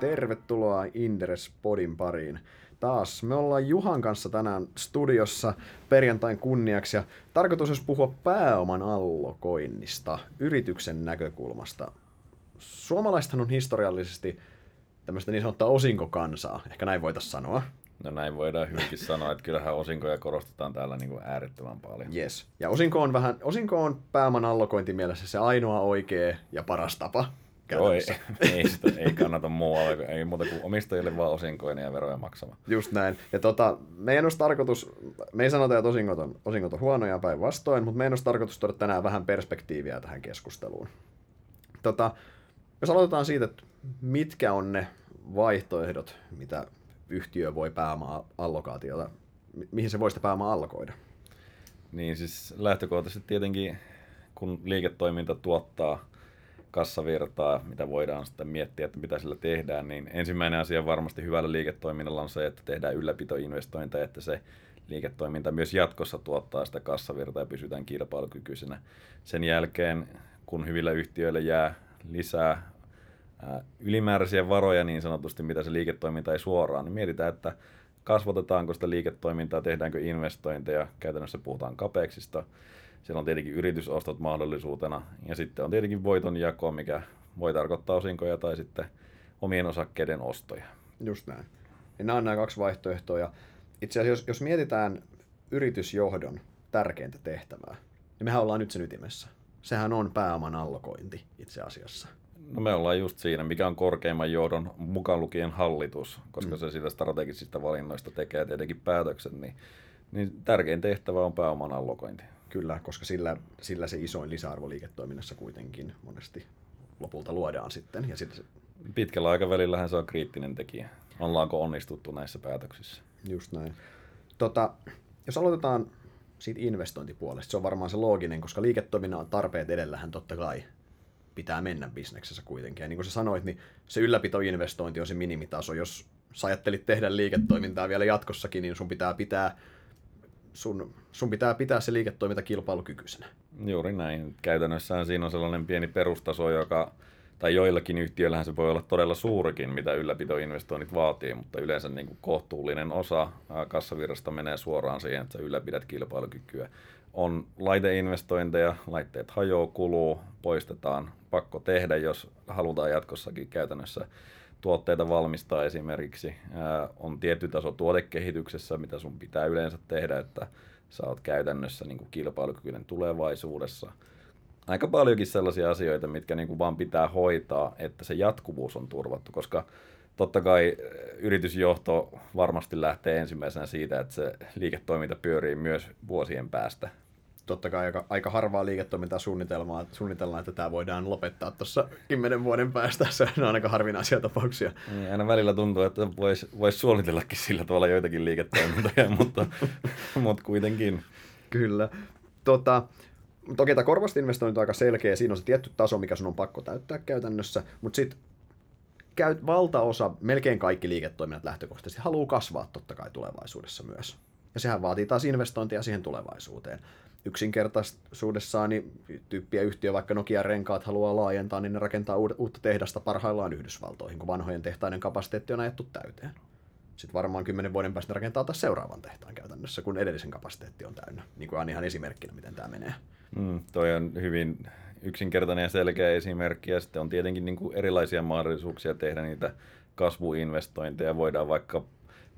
Tervetuloa Inderes Podin pariin. Taas me ollaan Juhan kanssa tänään studiossa perjantain kunniaksi ja tarkoitus olisi puhua pääoman allokoinnista yrityksen näkökulmasta. Suomalaisethan on historiallisesti tämmöistä niin sanottua osinkokansaa, ehkä näin voitaisiin sanoa. No näin voidaan hyvinkin sanoa, että kyllähän osinkoja korostetaan täällä niin kuin äärettömän paljon. Yes. Ja osinko on, vähän, osinko on pääoman allokointi mielessä se ainoa oikea ja paras tapa Joo, ei, ei, sitä, ei kannata muualle, ei muuta kuin omistajille vaan osinkoina ja veroja maksama. Just näin. Ja tota, meidän olisi tarkoitus, me ei sanota, että osingot on, osingot on huonoja päinvastoin, mutta meidän olisi tarkoitus tuoda tänään vähän perspektiiviä tähän keskusteluun. Tota, jos aloitetaan siitä, että mitkä on ne vaihtoehdot, mitä yhtiö voi pääomaa allokaatiota, mihin se voi sitä pääomaa allokoida? Niin siis lähtökohtaisesti tietenkin, kun liiketoiminta tuottaa kassavirtaa, mitä voidaan sitten miettiä, että mitä sillä tehdään, niin ensimmäinen asia varmasti hyvällä liiketoiminnalla on se, että tehdään ylläpitoinvestointeja, että se liiketoiminta myös jatkossa tuottaa sitä kassavirtaa ja pysytään kilpailukykyisenä. Sen jälkeen, kun hyvillä yhtiöillä jää lisää ylimääräisiä varoja niin sanotusti, mitä se liiketoiminta ei suoraan, niin mietitään, että kasvatetaanko sitä liiketoimintaa, tehdäänkö investointeja, käytännössä puhutaan kapeksista, siellä on tietenkin yritysostot mahdollisuutena ja sitten on tietenkin voitonjako, mikä voi tarkoittaa osinkoja tai sitten omien osakkeiden ostoja. Just näin. Ja nämä on nämä kaksi vaihtoehtoa. Ja itse asiassa, jos, jos mietitään yritysjohdon tärkeintä tehtävää, niin mehän ollaan nyt sen ytimessä. Sehän on pääoman allokointi itse asiassa. No me ollaan just siinä, mikä on korkeimman johdon mukaan lukien hallitus, koska mm. se siitä strategisista valinnoista tekee tietenkin päätökset, niin, niin tärkein tehtävä on pääoman allokointi. Kyllä, koska sillä, sillä se isoin lisäarvo liiketoiminnassa kuitenkin monesti lopulta luodaan sitten. Ja sit. Pitkällä aikavälillähän se on kriittinen tekijä. Ollaanko onnistuttu näissä päätöksissä? Just näin. Tota, jos aloitetaan siitä investointipuolesta, se on varmaan se looginen, koska liiketoiminnan tarpeet edellähän totta kai pitää mennä bisneksessä kuitenkin. Ja niin kuin sä sanoit, niin se ylläpitoinvestointi on se minimitaso. Jos sä ajattelit tehdä liiketoimintaa vielä jatkossakin, niin sun pitää pitää sun, sun pitää pitää se liiketoiminta kilpailukykyisenä. Juuri näin. Käytännössään siinä on sellainen pieni perustaso, joka, tai joillakin yhtiöillähän se voi olla todella suurikin, mitä ylläpitoinvestoinnit vaatii, mutta yleensä niin kuin kohtuullinen osa kassavirrasta menee suoraan siihen, että sä ylläpidät kilpailukykyä. On laiteinvestointeja, laitteet hajoaa, kuluu, poistetaan, pakko tehdä, jos halutaan jatkossakin käytännössä tuotteita valmistaa esimerkiksi. on tietty taso tuotekehityksessä, mitä sun pitää yleensä tehdä, että sä oot käytännössä niin kuin kilpailukykyinen tulevaisuudessa. Aika paljonkin sellaisia asioita, mitkä niin kuin vaan pitää hoitaa, että se jatkuvuus on turvattu, koska totta kai yritysjohto varmasti lähtee ensimmäisenä siitä, että se liiketoiminta pyörii myös vuosien päästä totta kai aika, aika harvaa liiketoimintaa suunnitelmaa, suunnitellaan, että tämä voidaan lopettaa tuossa kymmenen vuoden päästä. Se on aika harvinaisia tapauksia. Niin, aina välillä tuntuu, että voisi vois suunnitellakin sillä tavalla joitakin liiketoimintoja, mutta, mutta kuitenkin. Kyllä. Tota, toki tämä korvausinvestointi on aika selkeä, siinä on se tietty taso, mikä sun on pakko täyttää käytännössä, mutta sitten valtaosa, melkein kaikki liiketoiminnat lähtökohtaisesti haluaa kasvaa totta kai tulevaisuudessa myös. Ja sehän vaatii taas investointia siihen tulevaisuuteen yksinkertaisuudessaan niin tyyppiä yhtiö, vaikka Nokia renkaat haluaa laajentaa, niin ne rakentaa uutta tehdasta parhaillaan Yhdysvaltoihin, kun vanhojen tehtaiden kapasiteetti on ajettu täyteen. Sitten varmaan kymmenen vuoden päästä rakentaa taas seuraavan tehtaan käytännössä, kun edellisen kapasiteetti on täynnä. Niin kuin on ihan esimerkkinä, miten tämä menee. Mm, toi on hyvin yksinkertainen ja selkeä esimerkki, ja sitten on tietenkin niin kuin erilaisia mahdollisuuksia tehdä niitä kasvuinvestointeja. Voidaan vaikka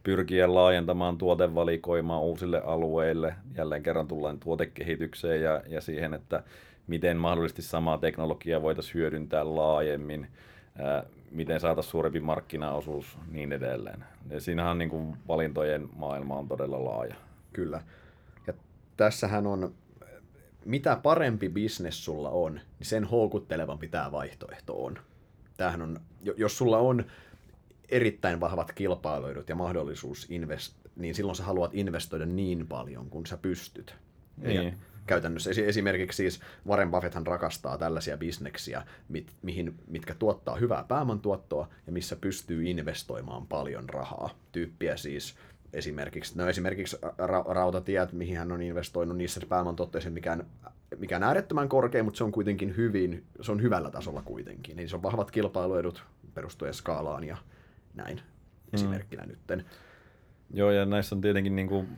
pyrkiä laajentamaan tuotevalikoimaa uusille alueille. Jälleen kerran tullaan tuotekehitykseen ja, ja siihen, että miten mahdollisesti samaa teknologiaa voitaisiin hyödyntää laajemmin, ää, miten saataisiin suurempi markkinaosuus niin edelleen. Ja siinähän niin kuin valintojen maailma on todella laaja. Kyllä. Ja tässähän on, mitä parempi bisnes sulla on, niin sen houkuttelevampi tämä vaihtoehto on. Tämähän on, jos sulla on erittäin vahvat kilpailuidut ja mahdollisuus invest, niin silloin sä haluat investoida niin paljon kuin sä pystyt. Niin. Ja käytännössä esimerkiksi siis Warren Buffetthan rakastaa tällaisia bisneksiä, mit, mihin, mitkä tuottaa hyvää pääomantuottoa ja missä pystyy investoimaan paljon rahaa. Tyyppiä siis esimerkiksi, no esimerkiksi ra- rautatiet, mihin hän on investoinut, niissä pääomantuotteeseen mikään, mikään äärettömän korkea, mutta se on kuitenkin hyvin, se on hyvällä tasolla kuitenkin. Niin se on vahvat kilpailuedut, perustuen skaalaan ja näin esimerkkinä mm. nytten. Joo, ja näissä on tietenkin niin kuin,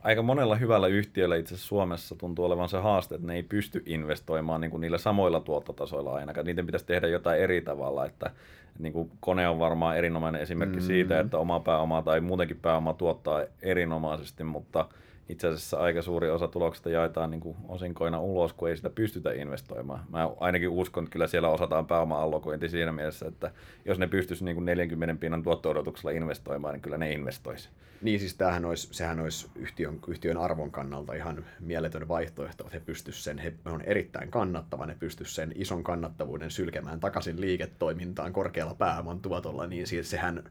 aika monella hyvällä yhtiöllä itse asiassa Suomessa tuntuu olevan se haaste, että ne ei pysty investoimaan niin kuin niillä samoilla tuottotasoilla ainakaan. Niiden pitäisi tehdä jotain eri tavalla, että niin kuin kone on varmaan erinomainen esimerkki mm. siitä, että oma pääoma tai muutenkin pääoma tuottaa erinomaisesti, mutta itse asiassa aika suuri osa tuloksista jaetaan niin kuin osinkoina ulos, kun ei sitä pystytä investoimaan. Mä ainakin uskon, että kyllä siellä osataan pääoma-allokointi siinä mielessä, että jos ne pystyisi niin kuin 40 pinnan tuotto-odotuksella investoimaan, niin kyllä ne investoisi. Niin siis tämähän olisi, sehän olisi yhtiön, yhtiön arvon kannalta ihan mieletön vaihtoehto, että he pystyisivät sen, he on erittäin kannattava, ne pystyisivät sen ison kannattavuuden sylkemään takaisin liiketoimintaan korkealla pääoman tuotolla, niin siis sehän,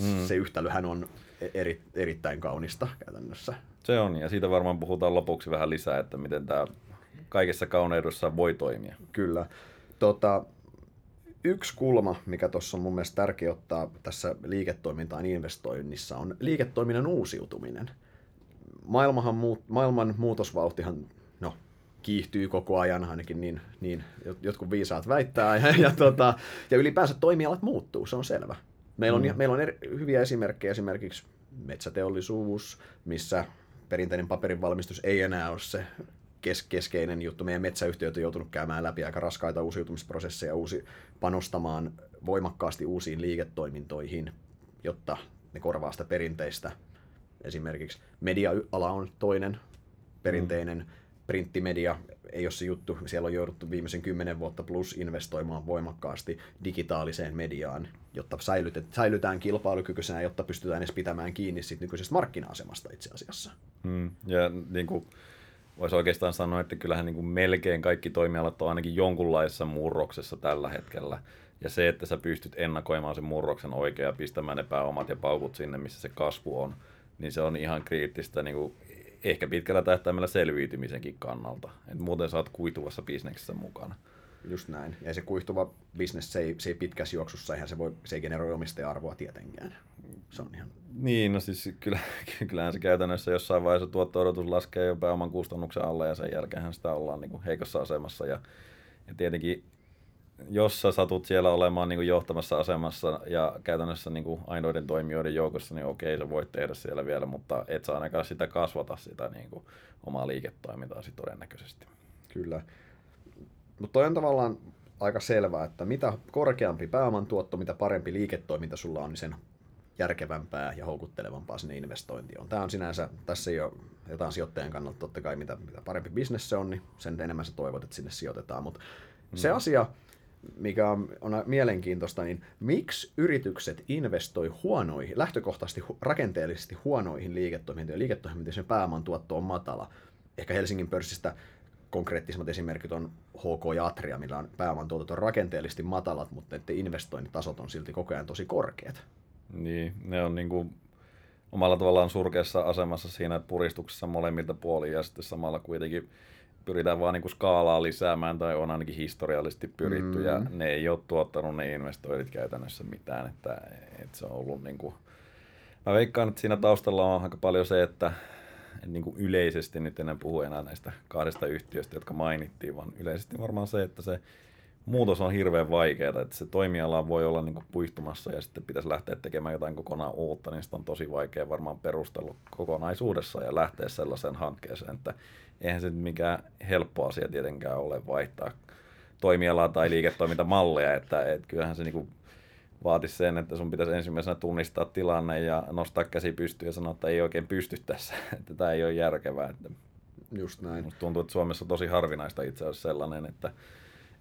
mm. se yhtälöhän on eri, erittäin kaunista käytännössä. Se on, ja siitä varmaan puhutaan lopuksi vähän lisää, että miten tämä kaikessa kauneudessa voi toimia. Kyllä. Tota, yksi kulma, mikä tuossa on mun mielestä tärkeä ottaa tässä liiketoimintaan investoinnissa, on liiketoiminnan uusiutuminen. Maailmahan muut, maailman muutosvauhtihan no, kiihtyy koko ajan, ainakin niin, niin jotkut viisaat väittää, ja, ja, tota, ja ylipäänsä toimialat muuttuu, se on selvä. Meillä on, mm. meillä on eri, hyviä esimerkkejä, esimerkiksi metsäteollisuus, missä perinteinen paperin valmistus ei enää ole se kes- keskeinen juttu. Meidän metsäyhtiöt on joutunut käymään läpi aika raskaita uusiutumisprosesseja, uusi, panostamaan voimakkaasti uusiin liiketoimintoihin, jotta ne korvaa sitä perinteistä. Esimerkiksi media-ala on toinen perinteinen printtimedia, ei ole se juttu. Siellä on jouduttu viimeisen kymmenen vuotta plus investoimaan voimakkaasti digitaaliseen mediaan, jotta säilytään kilpailukykyisenä, jotta pystytään edes pitämään kiinni siitä nykyisestä markkina-asemasta itse asiassa. Mm. Ja niin kuin voisi oikeastaan sanoa, että kyllähän niin kuin melkein kaikki toimialat on ainakin jonkunlaisessa murroksessa tällä hetkellä. Ja se, että sä pystyt ennakoimaan sen murroksen oikein ja pistämään ne pääomat ja paukut sinne, missä se kasvu on, niin se on ihan kriittistä niin kuin ehkä pitkällä tähtäimellä selviytymisenkin kannalta. Et muuten sä oot kuituvassa bisneksessä mukana. Just näin. Ja se kuihtuva bisnes, se ei, se ei pitkässä juoksussa, eihän se, voi, se ei generoi omistaja-arvoa tietenkään. Se on ihan... Niin, no siis kyllä, kyllähän se käytännössä jossain vaiheessa tuotto-odotus laskee jo pääoman kustannuksen alla ja sen jälkeen sitä ollaan niin kuin heikossa asemassa. Ja, ja tietenkin jos sä satut siellä olemaan niin kuin johtamassa asemassa ja käytännössä niin kuin ainoiden toimijoiden joukossa, niin okei, sä voit tehdä siellä vielä, mutta et saa ainakaan sitä kasvata sitä niin kuin omaa liiketoimintaa todennäköisesti. Kyllä. Mutta toi on tavallaan aika selvää, että mitä korkeampi pääoman tuotto, mitä parempi liiketoiminta sulla on, niin sen järkevämpää ja houkuttelevampaa sinne investointi on. Tämä on sinänsä, tässä ei ole jotain sijoittajan kannalta totta kai, mitä, mitä parempi bisnes se on, niin sen enemmän sä toivot, että sinne sijoitetaan. Mutta mm. se asia, mikä on, on mielenkiintoista, niin miksi yritykset investoi huonoihin, lähtökohtaisesti hu, rakenteellisesti huonoihin liiketoimintoihin, liiketoimintoihin, sen pääoman tuotto on matala. Ehkä Helsingin pörssistä konkreettisemmat esimerkit on HK ja Atria, millä on pääoman tuotot on rakenteellisesti matalat, mutta että investointitasot on silti koko ajan tosi korkeat. Niin, ne on niin kuin omalla tavallaan surkeassa asemassa siinä puristuksessa molemmilta puolin ja sitten samalla kuitenkin pyritään vaan niin kuin skaalaa lisäämään tai on ainakin historiallisesti pyritty mm. ja ne ei ole tuottanut ne investoinnit käytännössä mitään, että, että se on ollut niin kuin, mä veikkaan, että siinä taustalla on aika paljon se, että niin kuin yleisesti nyt en puhu enää näistä kahdesta yhtiöstä, jotka mainittiin, vaan yleisesti varmaan se, että se muutos on hirveän vaikeaa, että se toimiala voi olla niin puistumassa ja sitten pitäisi lähteä tekemään jotain kokonaan uutta, niin sitä on tosi vaikea varmaan perustella kokonaisuudessa ja lähteä sellaiseen hankkeeseen, että eihän se mikään helppo asia tietenkään ole vaihtaa toimialaa tai liiketoimintamalleja, että, että kyllähän se niin vaatisi sen, että sun pitäisi ensimmäisenä tunnistaa tilanne ja nostaa käsi pystyyn ja sanoa, että ei oikein pysty tässä, että tämä ei ole järkevää. Että Just näin. Musta tuntuu, että Suomessa on tosi harvinaista itse asiassa sellainen, että,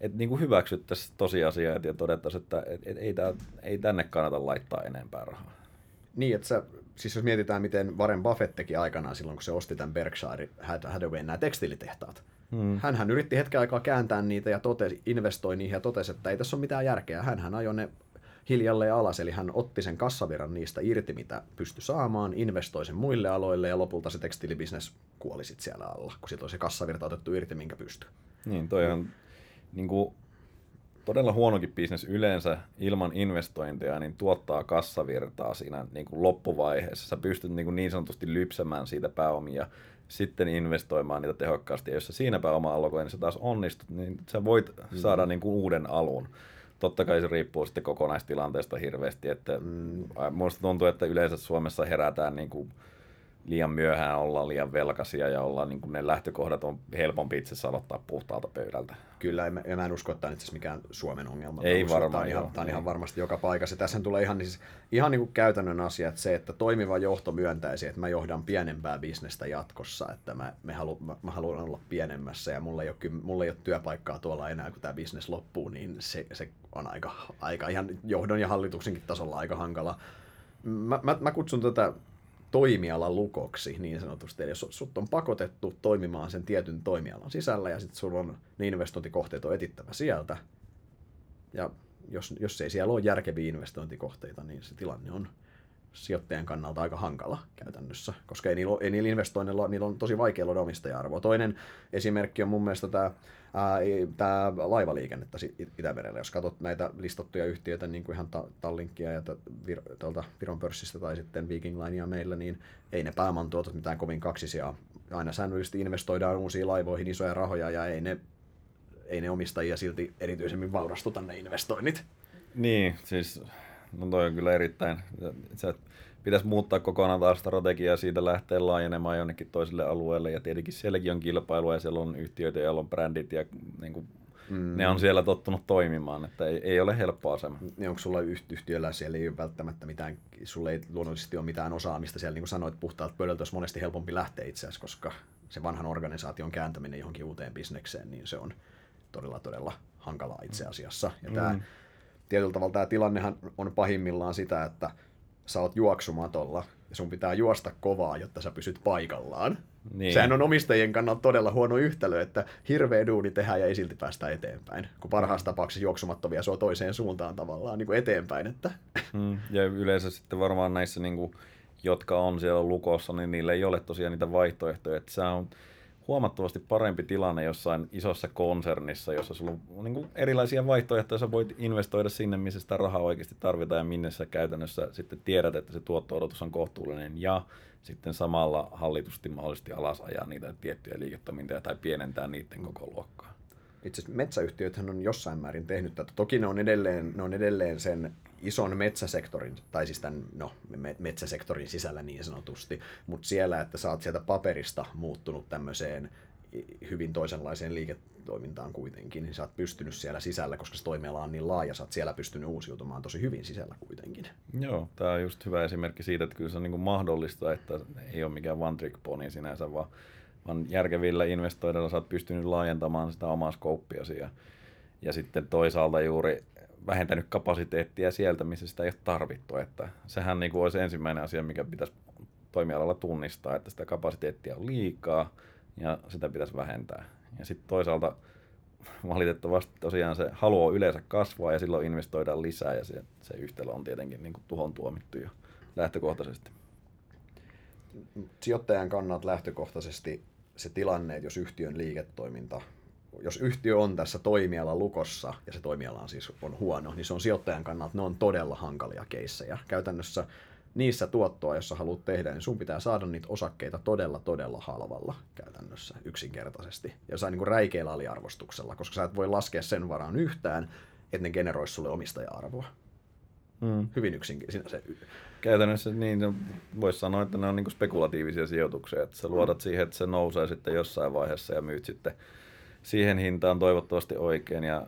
että niin kuin hyväksyttäisiin tosiasiat ja todettaisiin, että et, et, ei, tää, ei tänne kannata laittaa enempää rahaa. Niin, että sä, siis jos mietitään, miten Warren Buffett teki aikanaan silloin, kun se osti tämän Berkshire Hathawayn nämä tekstiilitehtaat. Hmm. Hänhän yritti hetken aikaa kääntää niitä ja totesi, investoi niihin ja totesi, että ei tässä ole mitään järkeä. Hänhän ajoi ne hiljalleen alas, eli hän otti sen kassavirran niistä irti, mitä pystyi saamaan, investoi sen muille aloille ja lopulta se tekstiilibisnes kuoli sitten siellä alla, kun siitä oli se kassavirta otettu irti, minkä pystyi. Niin, toi on niin kuin, todella huonokin bisnes yleensä ilman investointeja, niin tuottaa kassavirtaa siinä niin kuin loppuvaiheessa. Sä pystyt niin, kuin niin sanotusti lypsämään siitä pääomia sitten investoimaan niitä tehokkaasti. Ja jos sä siinä pääoma allokoinnissa taas onnistut, niin sä voit mm. saada niin kuin uuden alun. totta kai se riippuu sitten kokonaistilanteesta hirveästi. Että mm. Minusta tuntuu, että yleensä Suomessa herätään niin kuin liian myöhään, ollaan liian velkaisia ja ollaan, niin kuin ne lähtökohdat on helpompi itse asiassa aloittaa puhtaalta pöydältä. Kyllä, en, en, mä en usko, että tämä on itse mikään Suomen ongelma. Ei varmaan. Tämä on, ihan, tämä on ihan varmasti joka paikassa. Tässä tulee ihan, siis, ihan niin kuin käytännön asia, että se, että toimiva johto myöntäisi, että mä johdan pienempää bisnestä jatkossa, että mä, me halu, mä, mä haluan olla pienemmässä ja mulla ei, ole, mulla ei ole työpaikkaa tuolla enää, kun tämä bisnes loppuu, niin se, se on aika, aika ihan johdon ja hallituksenkin tasolla aika hankala. Mä, mä, mä kutsun tätä toimialan lukoksi niin sanotusti. Eli jos sut on pakotettu toimimaan sen tietyn toimialan sisällä ja sitten sulla on ne investointikohteet on etittävä sieltä. Ja jos, jos ei siellä ole järkeviä investointikohteita, niin se tilanne on sijoittajan kannalta aika hankala käytännössä, koska ei niillä, ei niillä investoinneilla niillä on tosi vaikea luoda omistaja-arvoa. Toinen esimerkki on mun mielestä tämä, tämä laivaliikennettä Itämerellä. Jos katsot näitä listattuja yhtiöitä, niin kuin ihan Tallinkia ja Vir, tuolta Viron pörssistä tai sitten Viking Linea meillä, niin ei ne pääomantuotot mitään kovin kaksisia. Aina säännöllisesti investoidaan uusiin laivoihin isoja rahoja ja ei ne, ei ne omistajia silti erityisemmin vaurastuta ne investoinnit. Niin, siis No toi on kyllä erittäin. Se pitäisi muuttaa kokonaan taas strategiaa siitä lähteä laajenemaan jonnekin toiselle alueelle. Ja tietenkin sielläkin on kilpailua ja siellä on yhtiöitä, joilla on brändit ja niin kuin, mm. ne on siellä tottunut toimimaan. Että ei, ei ole helppo asema. Niin onko sulla yhtiöllä siellä ei ole välttämättä mitään, sulla ei luonnollisesti ole mitään osaamista siellä, niin kuin sanoit, puhtaalta pöydältä olisi monesti helpompi lähteä itse asiassa, koska se vanhan organisaation kääntäminen johonkin uuteen bisnekseen, niin se on todella, todella hankalaa itse asiassa. Ja mm. tämä tietyllä tavalla tämä tilannehan on pahimmillaan sitä, että sä oot juoksumatolla ja sun pitää juosta kovaa, jotta sä pysyt paikallaan. Niin. Sehän on omistajien kannalta todella huono yhtälö, että hirveä duuni tehdään ja ei silti päästä eteenpäin. Kun parhaassa tapauksessa juoksumatto vie sua toiseen suuntaan tavallaan niin kuin eteenpäin. Että. Mm, ja yleensä sitten varmaan näissä, niin kuin, jotka on siellä lukossa, niin niillä ei ole tosiaan niitä vaihtoehtoja. Että se on huomattavasti parempi tilanne jossain isossa konsernissa, jossa sulla on niin erilaisia vaihtoehtoja, sä voit investoida sinne, missä sitä rahaa oikeasti tarvitaan ja minne sä käytännössä sitten tiedät, että se tuotto-odotus on kohtuullinen ja sitten samalla hallitusti mahdollisesti alas ajaa niitä tiettyjä liiketoimintoja tai pienentää niiden koko luokkaa. Itse asiassa metsäyhtiöthän on jossain määrin tehnyt tätä. Toki ne on edelleen, ne on edelleen sen ison metsäsektorin, tai siis tämän no, metsäsektorin sisällä niin sanotusti, mutta siellä, että sä oot sieltä paperista muuttunut tämmöiseen hyvin toisenlaiseen liiketoimintaan kuitenkin, niin sä oot pystynyt siellä sisällä, koska se toimiala on niin laaja, sä oot siellä pystynyt uusiutumaan tosi hyvin sisällä kuitenkin. Joo, tämä on just hyvä esimerkki siitä, että kyllä se on niin mahdollista, että ei ole mikään one trick pony sinänsä, vaan, vaan järkevillä investoidilla sä oot pystynyt laajentamaan sitä omaa skouppiasi ja, ja sitten toisaalta juuri vähentänyt kapasiteettia sieltä, missä sitä ei ole tarvittu. Että sehän niin kuin olisi ensimmäinen asia, mikä pitäisi toimialalla tunnistaa, että sitä kapasiteettia on liikaa ja sitä pitäisi vähentää. Ja sitten toisaalta valitettavasti tosiaan se haluaa yleensä kasvaa ja silloin investoidaan lisää ja se, se yhtälö on tietenkin niin kuin tuhon tuomittu jo lähtökohtaisesti. Sijoittajan kannalta lähtökohtaisesti se tilanne, että jos yhtiön liiketoiminta jos yhtiö on tässä toimialan lukossa, ja se toimiala on siis on huono, niin se on sijoittajan kannalta, ne on todella hankalia keissejä. Käytännössä niissä tuottoa, jos sä haluat tehdä, niin sun pitää saada niitä osakkeita todella, todella halvalla käytännössä yksinkertaisesti. Ja saa niin räikeällä aliarvostuksella, koska sä et voi laskea sen varaan yhtään, että ne generoisi sulle omistaja-arvoa. Mm. Hyvin yksinkertaisesti. Käytännössä niin, voisi sanoa, että ne on niin spekulatiivisia sijoituksia, että sä luodat mm. siihen, että se nousee sitten jossain vaiheessa ja myyt sitten siihen hintaan toivottavasti oikein. Ja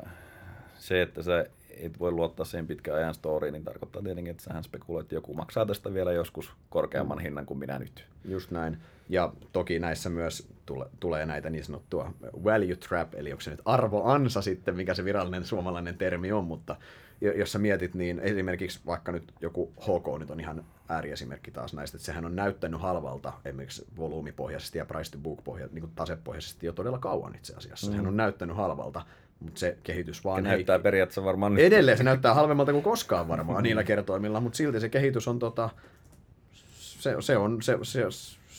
se, että sä et voi luottaa siihen pitkän ajan storyin, niin tarkoittaa tietenkin, että sähän spekuloit, että joku maksaa tästä vielä joskus korkeamman mm. hinnan kuin minä nyt. Just näin. Ja toki näissä myös tule, tulee näitä niin sanottua value trap, eli onko se nyt arvoansa sitten, mikä se virallinen suomalainen termi on, mutta jos sä mietit, niin esimerkiksi vaikka nyt joku HK nyt on ihan ääriesimerkki taas näistä, että sehän on näyttänyt halvalta esimerkiksi volyymipohjaisesti ja price to book pohjaisesti, niin tasepohjaisesti jo todella kauan itse asiassa. Mm. Sehän on näyttänyt halvalta, mutta se kehitys vaan se ei... näyttää periaatteessa varmaan nyt. Edelleen se näyttää halvemmalta kuin koskaan varmaan niillä kertoimilla, mutta silti se kehitys on tota, se, se on, se, se,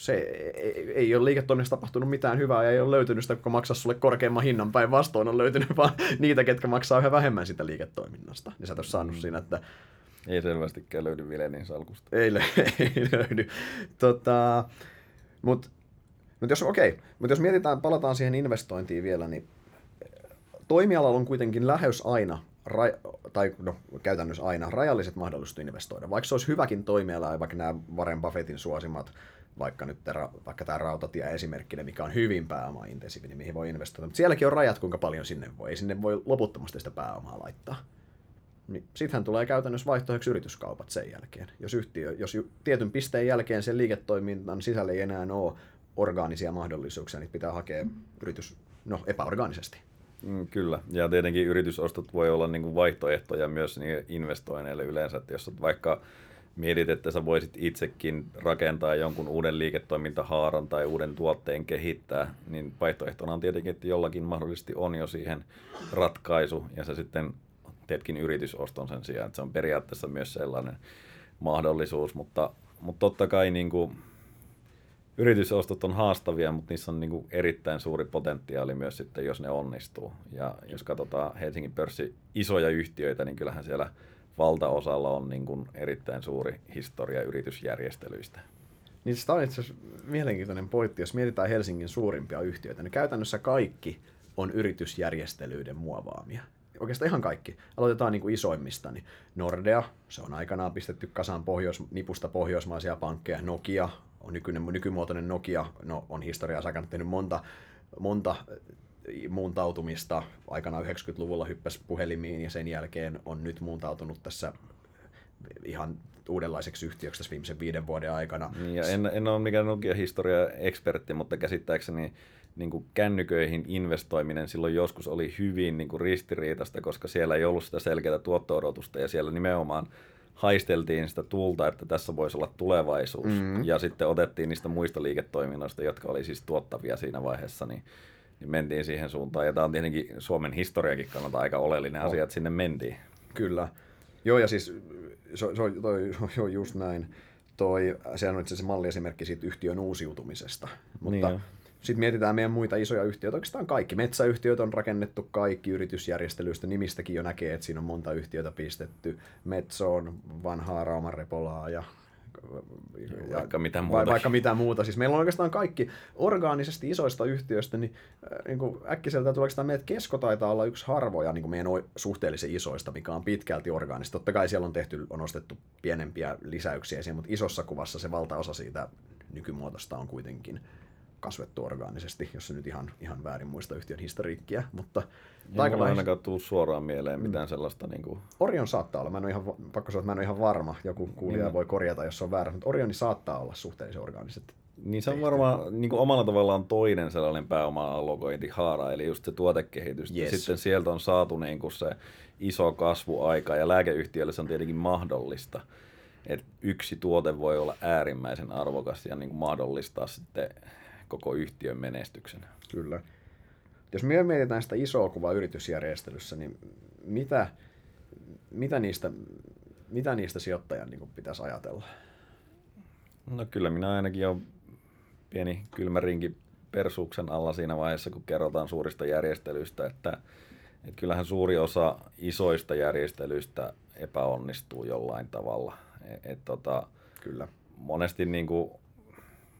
se ei, ei ole liiketoiminnassa tapahtunut mitään hyvää ja ei ole löytynyt sitä, kun maksaa sulle korkeamman hinnan päinvastoin on löytynyt vaan niitä, ketkä maksaa yhä vähemmän sitä liiketoiminnasta. Niin sä et saanut mm. siinä, että ei selvästikään löydy Vilenin salkusta. Ei, ei löydy. Tota, Mutta mut jos, okay. Mut jos mietitään, palataan siihen investointiin vielä, niin toimialalla on kuitenkin lähes aina ra- tai no, käytännössä aina, rajalliset mahdollisuudet investoida. Vaikka se olisi hyväkin toimiala, vaikka nämä Warren Buffettin suosimat, vaikka nyt vaikka tämä rautatie esimerkkinä, mikä on hyvin pääomaintensiivinen, mihin voi investoida. Mutta sielläkin on rajat, kuinka paljon sinne voi. Ei sinne voi loputtomasti sitä pääomaa laittaa. Niin sittenhän tulee käytännössä vaihtoehdoksi yrityskaupat sen jälkeen. Jos, yhtiö, jos tietyn pisteen jälkeen sen liiketoiminnan sisällä ei enää ole orgaanisia mahdollisuuksia, niin pitää hakea yritys no, epäorgaanisesti. Mm, kyllä, ja tietenkin yritysostot voi olla niin kuin vaihtoehtoja myös niin investoinneille yleensä, että jos vaikka mietit, että sä voisit itsekin rakentaa jonkun uuden liiketoimintahaaran tai uuden tuotteen kehittää, niin vaihtoehtona on tietenkin, että jollakin mahdollisesti on jo siihen ratkaisu, ja sä sitten teetkin yritysoston sen sijaan, että se on periaatteessa myös sellainen mahdollisuus, mutta, mutta totta kai niin kuin, yritysostot on haastavia, mutta niissä on niin kuin erittäin suuri potentiaali myös sitten, jos ne onnistuu. Ja jos katsotaan Helsingin pörssi isoja yhtiöitä, niin kyllähän siellä valtaosalla on niin kuin erittäin suuri historia yritysjärjestelyistä. Niin tämä on itse asiassa mielenkiintoinen pointti. Jos mietitään Helsingin suurimpia yhtiöitä, niin käytännössä kaikki on yritysjärjestelyiden muovaamia. Oikeastaan ihan kaikki. Aloitetaan niin kuin isoimmista. Niin Nordea, se on aikanaan pistetty kasaan pohjois, nipusta pohjoismaisia pankkeja. Nokia on nykyinen, nykymuotoinen Nokia, no, on historiaa aikana tehnyt monta, monta muuntautumista. Aikanaan 90-luvulla hyppäsi puhelimiin ja sen jälkeen on nyt muuntautunut tässä ihan uudenlaiseksi yhtiöksi tässä viimeisen viiden vuoden aikana. Niin, ja en, en ole mikään Nokia-historia-ekspertti, mutta käsittääkseni niin kuin kännyköihin investoiminen silloin joskus oli hyvin niin kuin ristiriitasta, koska siellä ei ollut sitä selkeää tuotto-odotusta ja siellä nimenomaan haisteltiin sitä tulta, että tässä voisi olla tulevaisuus. Mm-hmm. Ja sitten otettiin niistä muista liiketoiminnoista, jotka oli siis tuottavia siinä vaiheessa, niin, niin mentiin siihen suuntaan. Ja tämä on tietenkin Suomen historiakin kannalta aika oleellinen oh. asia, että sinne mentiin. Kyllä. Joo, ja siis se, se, toi, se on just näin. Toi, sehän on itse se malliesimerkki siitä yhtiön uusiutumisesta. Mutta niin sitten mietitään meidän muita isoja yhtiöitä, oikeastaan kaikki. Metsäyhtiöt on rakennettu kaikki yritysjärjestelyistä, nimistäkin jo näkee, että siinä on monta yhtiötä pistetty. Metso on vanhaa Rauman repolaa ja ja vaikka mitä muuta. Vaikka mitä muuta. Siis meillä on oikeastaan kaikki orgaanisesti isoista yhtiöistä, niin, äh, niin kuin äkkiseltä tulee oikeastaan meidät Kesko taitaa olla yksi harvoja niin kuin meidän suhteellisen isoista, mikä on pitkälti orgaanista. Totta kai siellä on tehty, on ostettu pienempiä lisäyksiä siihen, mutta isossa kuvassa se valtaosa siitä nykymuotosta on kuitenkin kasvettu orgaanisesti, jos se nyt ihan, ihan väärin muista yhtiön historiikkia. Mutta aika ei ainakaan tullut suoraan mieleen mm. mitään mm. sellaista. Niin kuin... Orion saattaa olla, mä en ole ihan, pakko sanoa, että mä en ole ihan varma, joku kuulija niin. voi korjata, jos se on väärä, mutta Orioni saattaa olla suhteellisen orgaaniset. Niin se on varmaan niin kuin omalla tavallaan toinen sellainen pääoma-allokointihaara, eli just se tuotekehitys. Yes. Sitten sieltä on saatu niin kuin se iso kasvuaika, ja lääkeyhtiölle se on tietenkin mahdollista että yksi tuote voi olla äärimmäisen arvokas ja niin kuin mahdollistaa sitten koko yhtiön menestyksen. Kyllä. Jos me mietitään sitä isoa kuvaa yritysjärjestelyssä, niin mitä, mitä, niistä, mitä niistä sijoittajan niin pitäisi ajatella? No kyllä minä ainakin olen pieni kylmärinki persuksen alla siinä vaiheessa, kun kerrotaan suurista järjestelyistä, että, että kyllähän suuri osa isoista järjestelyistä epäonnistuu jollain tavalla. Et, et, tota, Kyllä. Monesti niin kuin